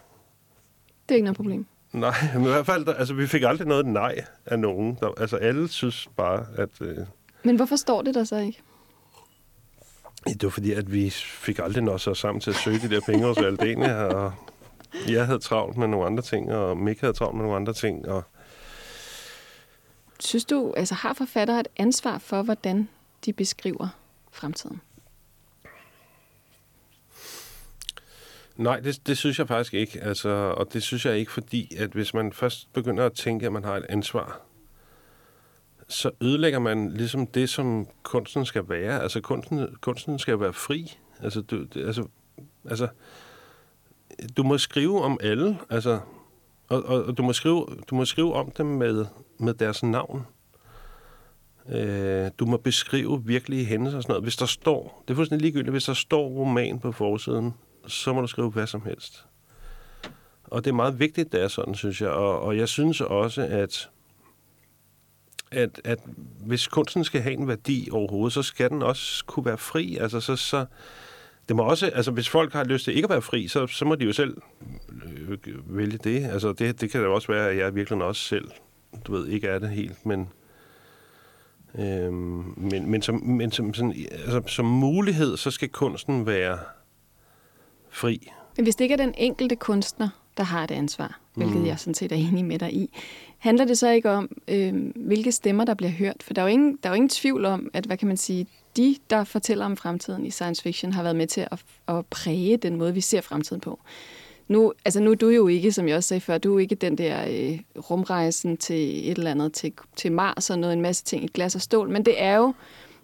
Det er ikke noget problem. Nej, men i hvert fald, der, altså, vi fik aldrig noget nej af nogen. Der, altså, alle synes bare, at... Øh, men hvorfor står det der så ikke? Det var fordi, at vi fik aldrig nået så sammen til at søge de der penge hos Valdenia, og jeg havde travlt med nogle andre ting, og Mik havde travlt med nogle andre ting, og... Synes du, altså har forfattere et ansvar for, hvordan de beskriver fremtiden? Nej, det, det synes jeg faktisk ikke. Altså, og det synes jeg ikke, fordi at hvis man først begynder at tænke, at man har et ansvar, så ødelægger man ligesom det, som kunsten skal være. Altså kunsten, kunsten skal være fri. Altså du, det, altså, altså, du må skrive om alle, altså, og, og, og du, må skrive, du må skrive om dem med, med deres navn. Øh, du må beskrive virkelige hændelser og sådan noget. Hvis der står, det er fuldstændig ligegyldigt, hvis der står roman på forsiden, så må du skrive hvad som helst. Og det er meget vigtigt, det er sådan, synes jeg. Og, og jeg synes også, at, at, at hvis kunsten skal have en værdi overhovedet, så skal den også kunne være fri. Altså, så, så, det må også, altså hvis folk har lyst til ikke at være fri, så, så må de jo selv øh, vælge det. Altså det, det kan da også være, at jeg virkelig også selv, du ved, ikke er det helt, men, øhm, men, men, som, men som, sådan, altså, som mulighed, så skal kunsten være fri. Men hvis det ikke er den enkelte kunstner, der har et ansvar, hvilket mm. jeg sådan set er enig med dig i, handler det så ikke om, øh, hvilke stemmer, der bliver hørt? For der er, jo ingen, der er jo ingen tvivl om, at, hvad kan man sige, de, der fortæller om fremtiden i science fiction, har været med til at, at præge den måde, vi ser fremtiden på. Nu, altså nu er du jo ikke, som jeg også sagde før, du er jo ikke den der øh, rumrejsen til et eller andet, til, til Mars og noget, en masse ting i glas og stål, men det er jo,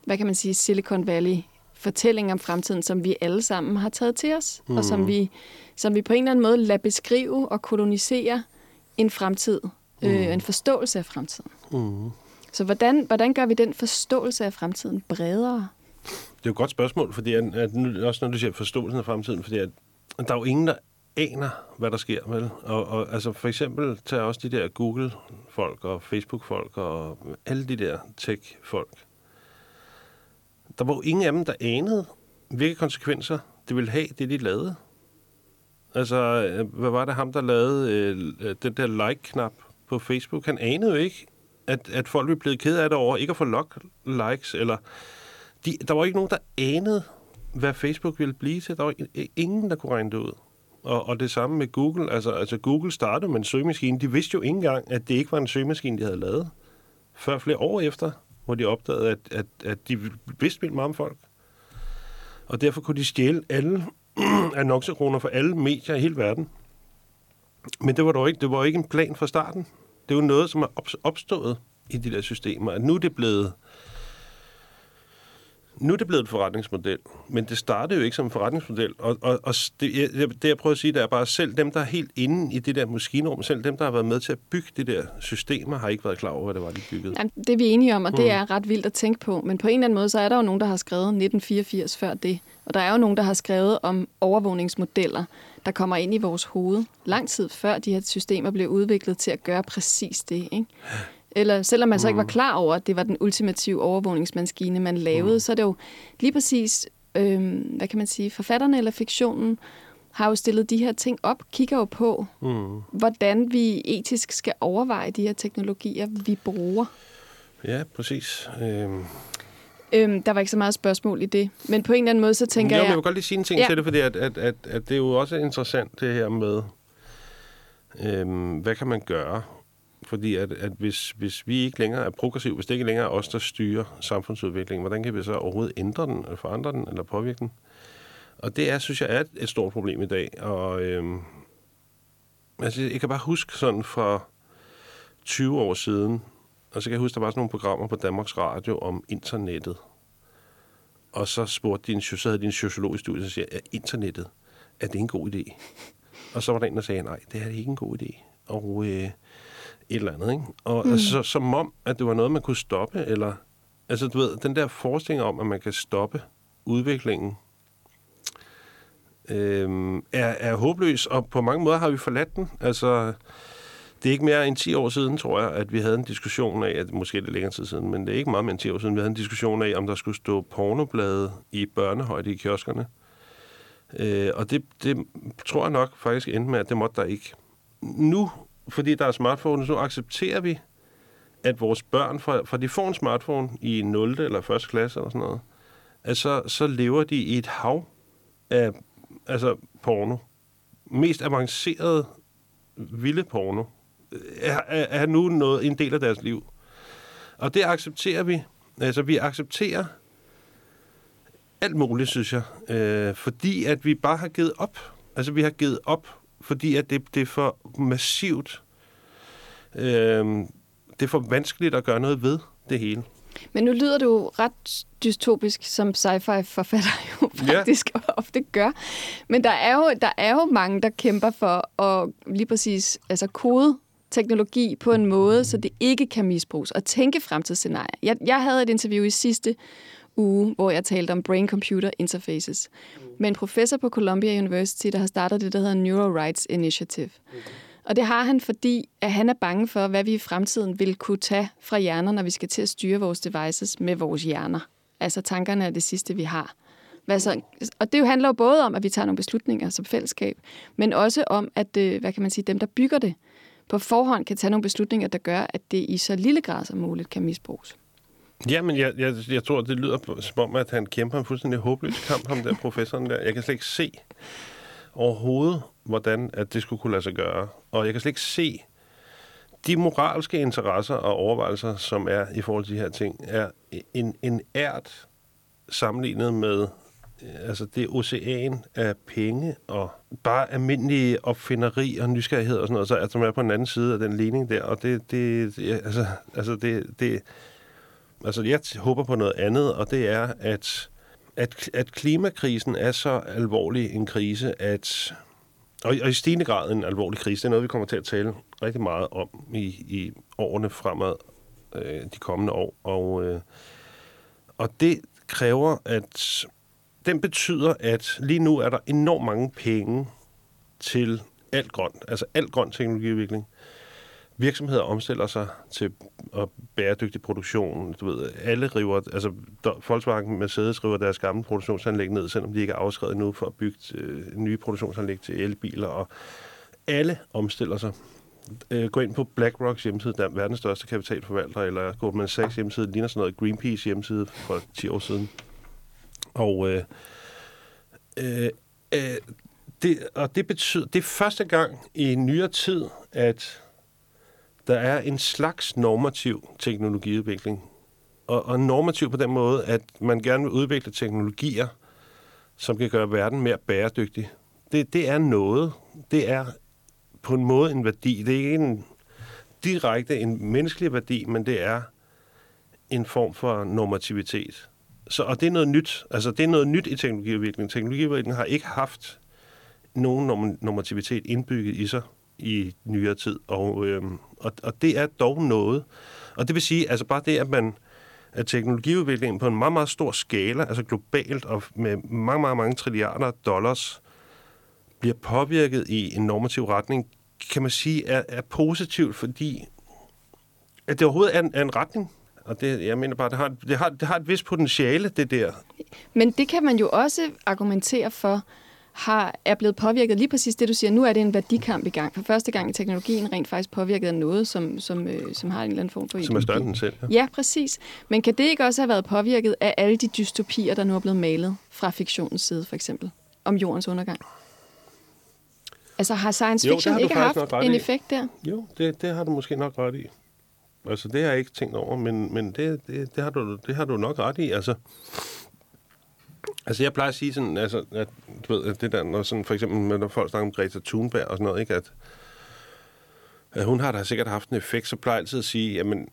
hvad kan man sige, Silicon Valley fortælling om fremtiden, som vi alle sammen har taget til os, mm. og som vi, som vi på en eller anden måde lader beskrive og kolonisere en fremtid, øh, mm. en forståelse af fremtiden. Mm. Så hvordan, hvordan gør vi den forståelse af fremtiden bredere? Det er jo et godt spørgsmål, fordi at, at nu, også når du siger forståelsen af fremtiden, fordi at, at der er jo ingen, der aner, hvad der sker, vel? Og, og altså for eksempel tager også de der Google-folk og Facebook-folk og alle de der tech-folk. Der var jo ingen af dem, der anede, hvilke konsekvenser det ville have, det de lavede. Altså, øh, hvad var det ham, der lavede øh, øh, den der like-knap på Facebook? Han anede jo ikke, at, at folk ville blive ked af det over ikke at få log likes, eller... De, der var ikke nogen, der anede, hvad Facebook ville blive til. Der var ingen, der kunne regne det ud. Og, og det samme med Google. Altså, altså Google startede med en søgemaskine. De vidste jo ikke engang, at det ikke var en søgemaskine, de havde lavet. Før flere år efter, hvor de opdagede, at, at, at de vidste vildt meget om folk. Og derfor kunne de stjæle alle [CLEARS THROAT] annoncekroner for alle medier i hele verden. Men det var dog ikke, det var ikke en plan fra starten. Det er jo noget, som er opstået i de der systemer. At nu er det blevet nu er det blevet en forretningsmodel, men det startede jo ikke som en forretningsmodel. Og, og, og det, det, jeg prøver at sige, det er bare selv dem, der er helt inde i det der maskinrum, selv dem, der har været med til at bygge de der systemer, har ikke været klar over, hvad det var, de byggede. Jamen, det er vi enige om, og det mm. er ret vildt at tænke på. Men på en eller anden måde, så er der jo nogen, der har skrevet 1984 før det. Og der er jo nogen, der har skrevet om overvågningsmodeller, der kommer ind i vores hoved lang tid før de her systemer blev udviklet til at gøre præcis det. Ikke? Eller selvom man så ikke var mm. klar over, at det var den ultimative overvågningsmaskine, man lavede, mm. så er det jo lige præcis, øh, hvad kan man sige, forfatterne eller fiktionen har jo stillet de her ting op, kigger jo på, mm. hvordan vi etisk skal overveje de her teknologier, vi bruger. Ja, præcis. Øhm. Øhm, der var ikke så meget spørgsmål i det. Men på en eller anden måde, så tænker jo, jeg... Jeg vil godt lige sige en ting ja. til det, fordi at, at, at, at det er jo også interessant, det her med, øhm, hvad kan man gøre? Fordi at, at hvis, hvis vi ikke længere er progressive, hvis det ikke længere er os, der styrer samfundsudviklingen, hvordan kan vi så overhovedet ændre den, forandre den, eller påvirke den? Og det er, synes jeg, er et, et stort problem i dag. Og øhm, altså, jeg kan bare huske sådan for 20 år siden, og så kan jeg huske, der var sådan nogle programmer på Danmarks Radio om internettet. Og så spurgte din, så havde din sociologisk studie, og siger, er internettet, er det en god idé? Og så var der en, der sagde, nej, det er ikke en god idé. Og øh, et eller andet, ikke? Og mm. altså, som om, at det var noget, man kunne stoppe, eller... Altså, du ved, den der forestilling om, at man kan stoppe udviklingen, øhm, er, er håbløs, og på mange måder har vi forladt den. Altså, det er ikke mere end 10 år siden, tror jeg, at vi havde en diskussion af, at måske lidt længere tid siden, men det er ikke meget mere end 10 år siden, vi havde en diskussion af, om der skulle stå pornoblade i børnehøjde i kioskerne. Øh, og det, det tror jeg nok faktisk endte med, at det måtte der ikke. Nu fordi der er smartphones, så accepterer vi, at vores børn, fra, fra de får en smartphone i 0. eller 1. klasse eller sådan noget, at så, så lever de i et hav af altså porno. Mest avanceret vilde porno er, er, er nu noget, en del af deres liv. Og det accepterer vi. Altså, vi accepterer alt muligt, synes jeg. Øh, fordi at vi bare har givet op. Altså, vi har givet op fordi at det, det er for massivt. Øh, det er for vanskeligt at gøre noget ved det hele. Men nu lyder du ret dystopisk, som sci-fi-forfatter jo [LAUGHS] faktisk ja. [LAUGHS] ofte gør. Men der er, jo, der er jo mange, der kæmper for at lige præcis altså kode teknologi på en måde, så det ikke kan misbruges, og tænke fremtidsscenarier. Jeg, jeg havde et interview i sidste uge, hvor jeg talte om brain-computer interfaces, med en professor på Columbia University, der har startet det, der hedder Neural Rights Initiative. Og det har han, fordi at han er bange for, hvad vi i fremtiden vil kunne tage fra hjerner, når vi skal til at styre vores devices med vores hjerner. Altså tankerne er det sidste, vi har. Hvad så? Og det jo handler jo både om, at vi tager nogle beslutninger som fællesskab, men også om, at øh, hvad kan man sige, dem, der bygger det, på forhånd kan tage nogle beslutninger, der gør, at det i så lille grad som muligt kan misbruges. Ja, men jeg, jeg, jeg tror, det lyder som om, at han kæmper en fuldstændig håbløs kamp, ham der [LAUGHS] professoren der. Jeg kan slet ikke se overhovedet, hvordan at det skulle kunne lade sig gøre. Og jeg kan slet ikke se de moralske interesser og overvejelser, som er i forhold til de her ting, er en, en ært sammenlignet med øh, altså det ocean af penge og bare almindelige opfinderi og nysgerrighed og sådan noget, så er man er på den anden side af den ligning der, og det, det altså, altså det, det, altså jeg håber på noget andet, og det er, at, at, at klimakrisen er så alvorlig en krise, at og, og i stigende grad en alvorlig krise. Det er noget, vi kommer til at tale rigtig meget om i, i årene fremad, øh, de kommende år. Og, øh, og det kræver, at den betyder, at lige nu er der enormt mange penge til alt grønt, altså alt grøn teknologiudvikling. Virksomheder omstiller sig til at bæredygtig produktion. Du ved, alle river, altså Volkswagen Mercedes river deres gamle produktionsanlæg ned, selvom de ikke er afskrevet nu for at bygge øh, nye produktionsanlæg til elbiler, og alle omstiller sig. Øh, gå ind på BlackRocks hjemmeside, der er verdens største kapitalforvalter, eller Goldman Sachs hjemmeside, ligner sådan noget Greenpeace hjemmeside for 10 år siden. Og, øh, øh, øh, det, og det betyder, det er første gang i nyere tid, at der er en slags normativ teknologiudvikling. Og, og normativ på den måde, at man gerne vil udvikle teknologier, som kan gøre verden mere bæredygtig. Det, det er noget. Det er på en måde en værdi. Det er ikke en direkte en menneskelig værdi, men det er en form for normativitet. Så, og det er noget nyt. Altså, det er noget nyt i teknologiudviklingen. Teknologiudviklingen har ikke haft nogen normativitet indbygget i sig i nyere tid. Og, øhm, og, og det er dog noget. Og det vil sige, altså bare det, at man at teknologiudviklingen på en meget, meget stor skala, altså globalt og med mange, mange, mange trilliarder dollars, bliver påvirket i en normativ retning, kan man sige, er, er positivt, fordi at det overhovedet er en, er en retning, og det, jeg mener bare, det har, det, har, det har et vist potentiale, det der. Men det kan man jo også argumentere for, har, er blevet påvirket lige præcis det, du siger. Nu er det en værdikamp i gang. For første gang i teknologien rent faktisk påvirket af noget, som, som, øh, som har en eller anden form for Som er større end den selv. Ja. ja, præcis. Men kan det ikke også have været påvirket af alle de dystopier, der nu er blevet malet fra fiktionens side, for eksempel, om jordens undergang? Altså har science fiction jo, ikke haft en effekt der? Jo, det, det har du måske nok ret i. Altså, det har jeg ikke tænkt over, men, men det, det, det, har du, det har du nok ret i. Altså, altså jeg plejer at sige sådan, altså, at, du ved, det der, når, sådan, for eksempel, når folk snakker om Greta Thunberg og sådan noget, ikke, at, at hun har da sikkert haft en effekt, så plejer jeg altid at sige, jamen,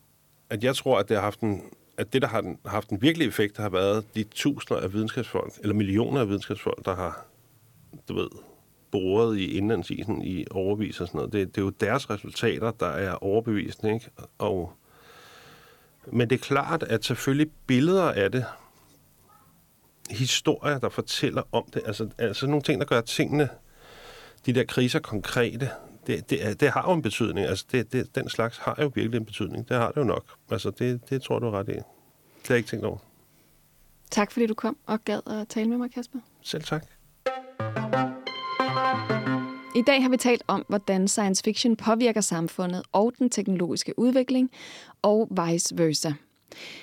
at jeg tror, at det har haft en, at det, der har haft en virkelig effekt, har været de tusinder af videnskabsfolk, eller millioner af videnskabsfolk, der har, du ved, boret i indlandsisen i overvis og sådan noget. Det, det er jo deres resultater, der er overbevisende, ikke? Og, men det er klart, at selvfølgelig billeder af det, historier, der fortæller om det, altså, altså nogle ting, der gør tingene, de der kriser konkrete, det, det, det har jo en betydning. Altså, det, det, den slags har jo virkelig en betydning. Det har det jo nok. Altså, det, det tror du er ret i. Det har jeg ikke tænkt over. Tak fordi du kom og gad at tale med mig, Kasper. Selv tak. I dag har vi talt om, hvordan science fiction påvirker samfundet og den teknologiske udvikling, og vice versa.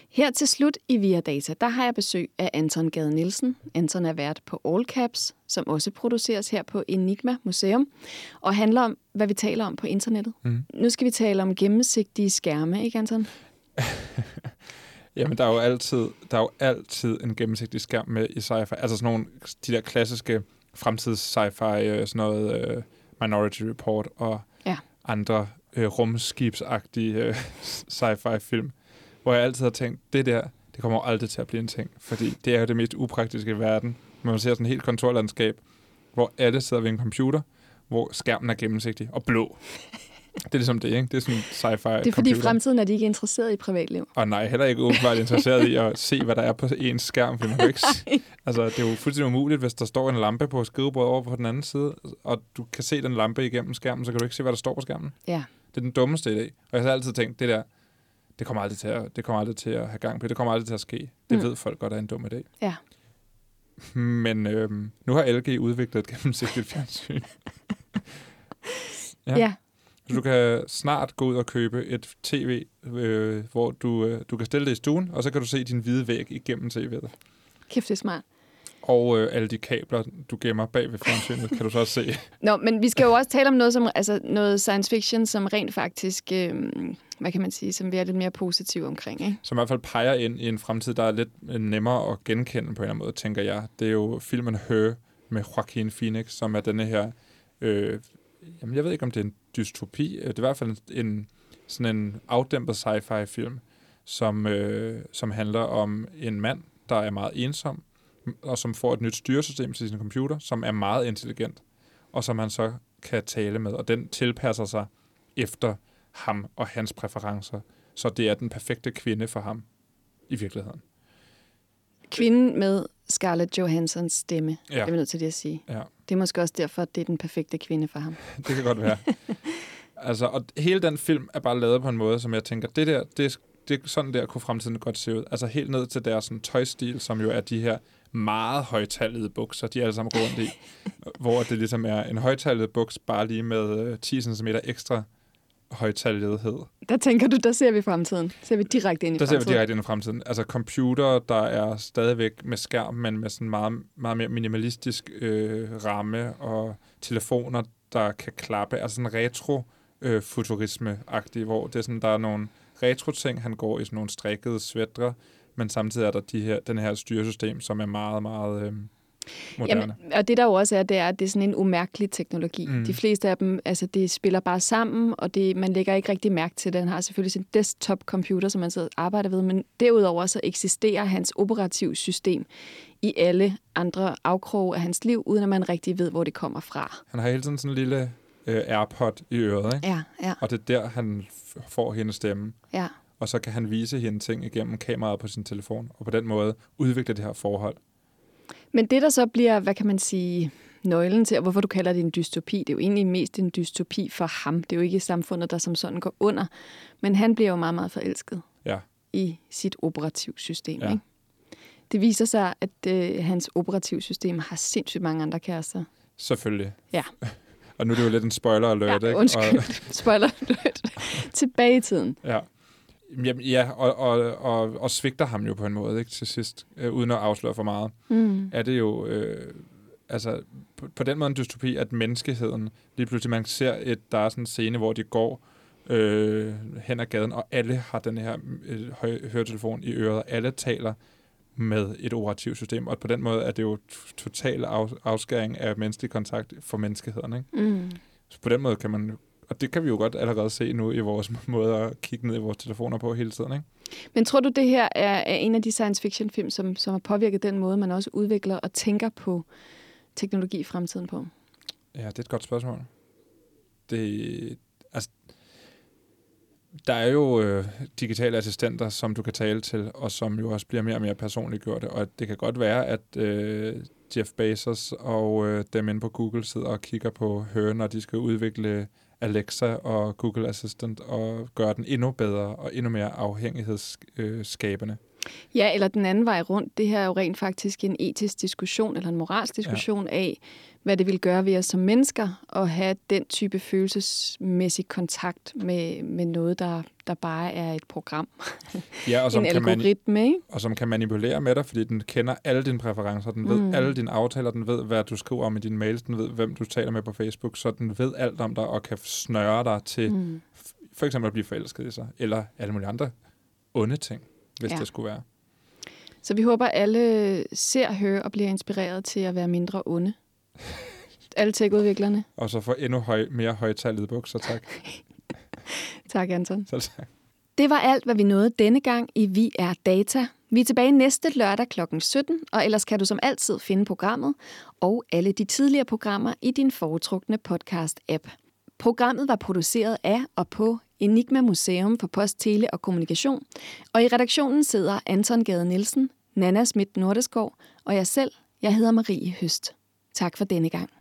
Her til slut i Via Data, der har jeg besøg af Anton Gade Nielsen. Anton er vært på All Caps, som også produceres her på Enigma Museum, og handler om, hvad vi taler om på internettet. Mm. Nu skal vi tale om gennemsigtige skærme, ikke Anton? [LAUGHS] Jamen, der er jo altid, der er jo altid en gennemsigtig skærm med i sci-fi. Altså sådan nogle, de der klassiske fremtids sci-fi, øh, sådan noget uh, Minority Report og ja. andre uh, rumskibsagtige uh, [LAUGHS] sci-fi film, hvor jeg altid har tænkt, det der, det kommer aldrig til at blive en ting, fordi det er jo det mest upraktiske i verden. Man ser sådan et helt kontorlandskab, hvor alle sidder ved en computer, hvor skærmen er gennemsigtig og blå. Det er ligesom det, ikke? Det er sådan sci-fi Det er fordi i fremtiden er de ikke interesseret i privatliv. Og nej, heller ikke åbenbart interesseret i at se, hvad der er på ens skærm. For man kan ikke altså, det er jo fuldstændig umuligt, hvis der står en lampe på skrivebordet over på den anden side, og du kan se den lampe igennem skærmen, så kan du ikke se, hvad der står på skærmen. Ja. Det er den dummeste idé. Og jeg har altid tænkt, det der, det kommer aldrig til at, det kommer aldrig til at have gang på. Det kommer aldrig til at ske. Det mm. ved folk godt er en dum idé. Ja. [LAUGHS] Men øhm, nu har LG udviklet [LAUGHS] et gennemsigtigt fjernsyn. [LAUGHS] ja. ja. Så du kan snart gå ud og købe et tv, øh, hvor du, øh, du kan stille det i stuen, og så kan du se din hvide væg igennem tv'et. Kæft, det er smart. Og øh, alle de kabler, du gemmer bag ved fjernsynet, kan du så også se. Nå, men vi skal jo også tale om noget, som, altså noget science fiction, som rent faktisk, øh, hvad kan man sige, som vi er lidt mere positive omkring. Ikke? Som i hvert fald peger ind i en fremtid, der er lidt øh, nemmere at genkende på en eller anden måde, tænker jeg. Det er jo filmen Her med Joaquin Phoenix, som er denne her... Øh, jamen, jeg ved ikke, om det er en dystopi. Det er i hvert fald en, sådan en afdæmpet sci-fi film, som, øh, som handler om en mand, der er meget ensom, og som får et nyt styresystem til sin computer, som er meget intelligent, og som han så kan tale med, og den tilpasser sig efter ham og hans præferencer. Så det er den perfekte kvinde for ham, i virkeligheden. Kvinden med Scarlett Johanssons stemme, ja. er vi nødt til det at sige. Ja. Det er måske også derfor, at det er den perfekte kvinde for ham. [LAUGHS] det kan godt være. [LAUGHS] altså, og hele den film er bare lavet på en måde, som jeg tænker, det der, det, det, sådan der kunne fremtiden godt se ud. Altså helt ned til deres sådan, tøjstil, som jo er de her meget højtallede bukser, de er alle sammen rundt i, [LAUGHS] hvor det ligesom er en højtallet buks, bare lige med 10 øh, cm ekstra højtallighed. Der tænker du, der ser vi fremtiden. Ser vi direkte ind i der fremtiden. Der ser vi direkte ind i fremtiden. Altså computer, der er stadigvæk med skærm, men med sådan meget, meget mere minimalistisk øh, ramme, og telefoner, der kan klappe. Altså sådan retro-futurisme-agtig, øh, hvor det er sådan, der er nogle retro-ting. Han går i sådan nogle strikkede svætter, men samtidig er der de her, den her styresystem, som er meget, meget... Øh, moderne. Jamen, og det der jo også er, det er, at det er sådan en umærkelig teknologi. Mm. De fleste af dem, altså det spiller bare sammen, og det, man lægger ikke rigtig mærke til det. Han har selvfølgelig sin desktop-computer, som man så arbejder ved, men derudover så eksisterer hans operativsystem i alle andre afkroge af hans liv, uden at man rigtig ved, hvor det kommer fra. Han har hele tiden sådan en lille øh, AirPod i øret, ikke? Ja, ja. Og det er der, han får hendes stemme. Ja. Og så kan han vise hende ting igennem kameraet på sin telefon, og på den måde udvikle det her forhold. Men det, der så bliver, hvad kan man sige, nøglen til, og hvorfor du kalder det en dystopi, det er jo egentlig mest en dystopi for ham. Det er jo ikke samfundet, der som sådan går under. Men han bliver jo meget, meget forelsket ja. i sit operativsystem. Ja. Ikke? Det viser sig, at øh, hans operativsystem har sindssygt mange andre kærester. Selvfølgelig. Ja. [LAUGHS] og nu er det jo lidt en spoiler alert, ja, ikke? undskyld. Og... [LAUGHS] spoiler alert. [LAUGHS] Tilbage i tiden. Ja. Jamen, ja, og, og, og, og svigter ham jo på en måde, ikke, til sidst, øh, uden at afsløre for meget. Mm. Er det jo, øh, altså, på, på den måde en dystopi, at menneskeheden, lige pludselig man ser, et, der er sådan en scene, hvor de går øh, hen ad gaden, og alle har den her øh, høretelefon i øret, og alle taler med et operativt system, og på den måde er det jo total af, afskæring af menneskelig kontakt for menneskeheden, ikke? Mm. Så på den måde kan man og det kan vi jo godt allerede se nu i vores [LAUGHS] måde at kigge ned i vores telefoner på hele tiden. Ikke? Men tror du, det her er, er en af de science fiction film, som, som har påvirket den måde, man også udvikler og tænker på teknologi i fremtiden på? Ja, det er et godt spørgsmål. Det, altså, der er jo øh, digitale assistenter, som du kan tale til, og som jo også bliver mere og mere personligt gjorte. Og det kan godt være, at øh, Jeff Bezos og øh, dem inde på Google sidder og kigger på Høre, når de skal udvikle Alexa og Google Assistant og gøre den endnu bedre og endnu mere afhængighedsskabende. Ja, eller den anden vej rundt. Det her er jo rent faktisk en etisk diskussion eller en moralsk diskussion ja. af, hvad det vil gøre ved os som mennesker at have den type følelsesmæssig kontakt med, med noget, der, der bare er et program. Ja, og [LAUGHS] som en kan algoritme, ikke? Og som kan manipulere med dig, fordi den kender alle dine præferencer, den ved mm. alle dine aftaler, den ved, hvad du skriver om i dine mails, den ved, hvem du taler med på Facebook, så den ved alt om dig og kan snøre dig til mm. for eksempel at blive forelsket i sig, eller alle mulige andre onde ting, hvis ja. det skulle være. Så vi håber, alle ser, hører og bliver inspireret til at være mindre onde. Alle tech-udviklerne. Og så få endnu høj, mere højtalede bukser, tak. [LAUGHS] tak, Anton. Selv tak. Det var alt, hvad vi nåede denne gang i Vi er Data. Vi er tilbage næste lørdag kl. 17, og ellers kan du som altid finde programmet og alle de tidligere programmer i din foretrukne podcast-app. Programmet var produceret af og på Enigma Museum for Post, Tele og Kommunikation, og i redaktionen sidder Anton Gade Nielsen, Nana Schmidt Nordeskov og jeg selv, jeg hedder Marie Høst. Tak for denne gang.